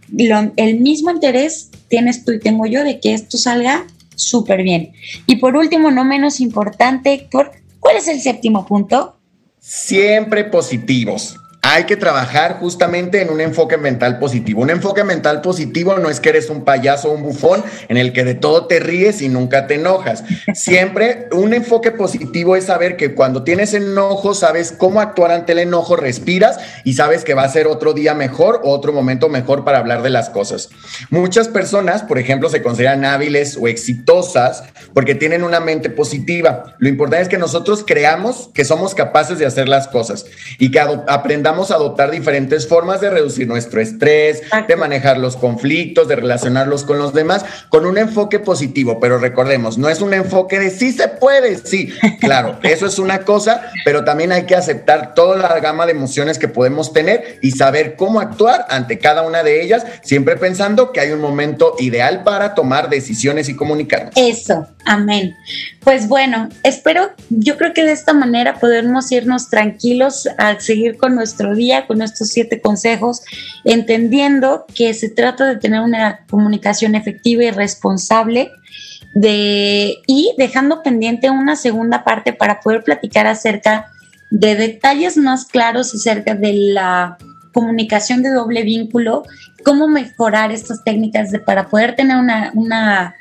el mismo interés tienes tú y tengo yo de que esto salga súper bien. Y por último, no menos importante, Héctor, ¿cuál es el séptimo punto? Siempre positivos hay que trabajar justamente en un enfoque mental positivo. Un enfoque mental positivo no es que eres un payaso o un bufón en el que de todo te ríes y nunca te enojas. Siempre un enfoque positivo es saber que cuando tienes enojo sabes cómo actuar ante el enojo, respiras y sabes que va a ser otro día mejor o otro momento mejor para hablar de las cosas. Muchas personas, por ejemplo, se consideran hábiles o exitosas porque tienen una mente positiva. Lo importante es que nosotros creamos que somos capaces de hacer las cosas y que aprendamos a adoptar diferentes formas de reducir nuestro estrés, de manejar los conflictos, de relacionarlos con los demás, con un enfoque positivo. Pero recordemos, no es un enfoque de sí se puede, sí, claro, eso es una cosa, pero también hay que aceptar toda la gama de emociones que podemos tener y saber cómo actuar ante cada una de ellas, siempre pensando que hay un momento ideal para tomar decisiones y comunicarnos. Eso, amén. Pues bueno, espero, yo creo que de esta manera podemos irnos tranquilos a seguir con nuestro día con estos siete consejos, entendiendo que se trata de tener una comunicación efectiva y responsable de, y dejando pendiente una segunda parte para poder platicar acerca de detalles más claros acerca de la comunicación de doble vínculo, cómo mejorar estas técnicas de, para poder tener una,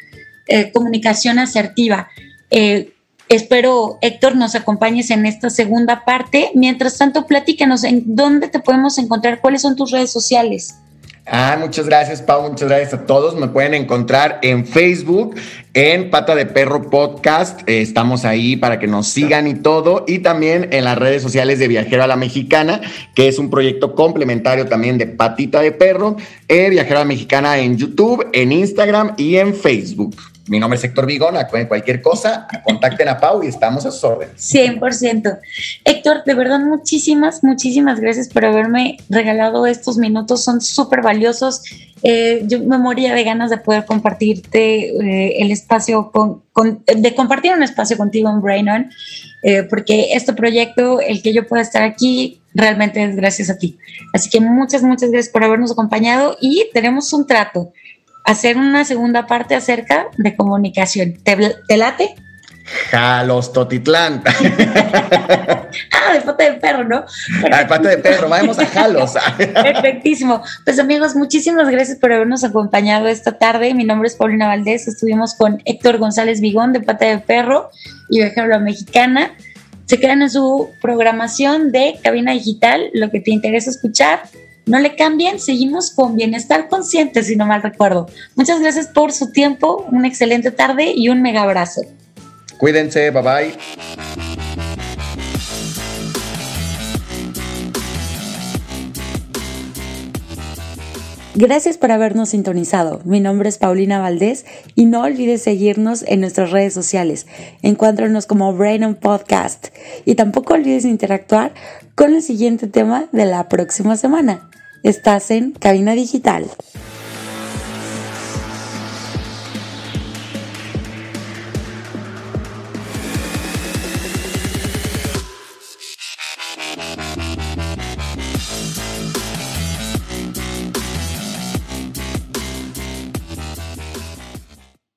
eh, comunicación asertiva. Eh, Espero, Héctor, nos acompañes en esta segunda parte. Mientras tanto, platícanos en dónde te podemos encontrar, cuáles son tus redes sociales. Ah, muchas gracias, Pau. Muchas gracias a todos. Me pueden encontrar en Facebook, en Pata de Perro Podcast. Eh, estamos ahí para que nos sigan y todo. Y también en las redes sociales de Viajero a la Mexicana, que es un proyecto complementario también de Patita de Perro. Eh, Viajero a la Mexicana en YouTube, en Instagram y en Facebook. Mi nombre es Héctor Vigón, cualquier cosa, contacten a Pau y estamos a sus órdenes. 100%. Héctor, de verdad, muchísimas, muchísimas gracias por haberme regalado estos minutos, son súper valiosos. Eh, yo me moría de ganas de poder compartirte eh, el espacio, con, de compartir un espacio contigo en Brain On, eh, porque este proyecto, el que yo pueda estar aquí, realmente es gracias a ti. Así que muchas, muchas gracias por habernos acompañado y tenemos un trato hacer una segunda parte acerca de comunicación. ¿Te, late? Jalos Totitlán. ah, de pata de perro, ¿no? Ah, de pata de perro, vamos a Jalos. Perfectísimo. Pues amigos, muchísimas gracias por habernos acompañado esta tarde. Mi nombre es Paulina Valdés. Estuvimos con Héctor González Vigón de Pata de Perro y Viajero Mexicana. Se quedan en su programación de Cabina Digital, lo que te interesa escuchar no le cambien, seguimos con bienestar consciente, si no mal recuerdo. Muchas gracias por su tiempo, una excelente tarde y un mega abrazo. Cuídense, bye bye. Gracias por habernos sintonizado. Mi nombre es Paulina Valdés y no olvides seguirnos en nuestras redes sociales. Encuéntranos como Brain on Podcast y tampoco olvides interactuar con el siguiente tema de la próxima semana. Estás en Cabina Digital.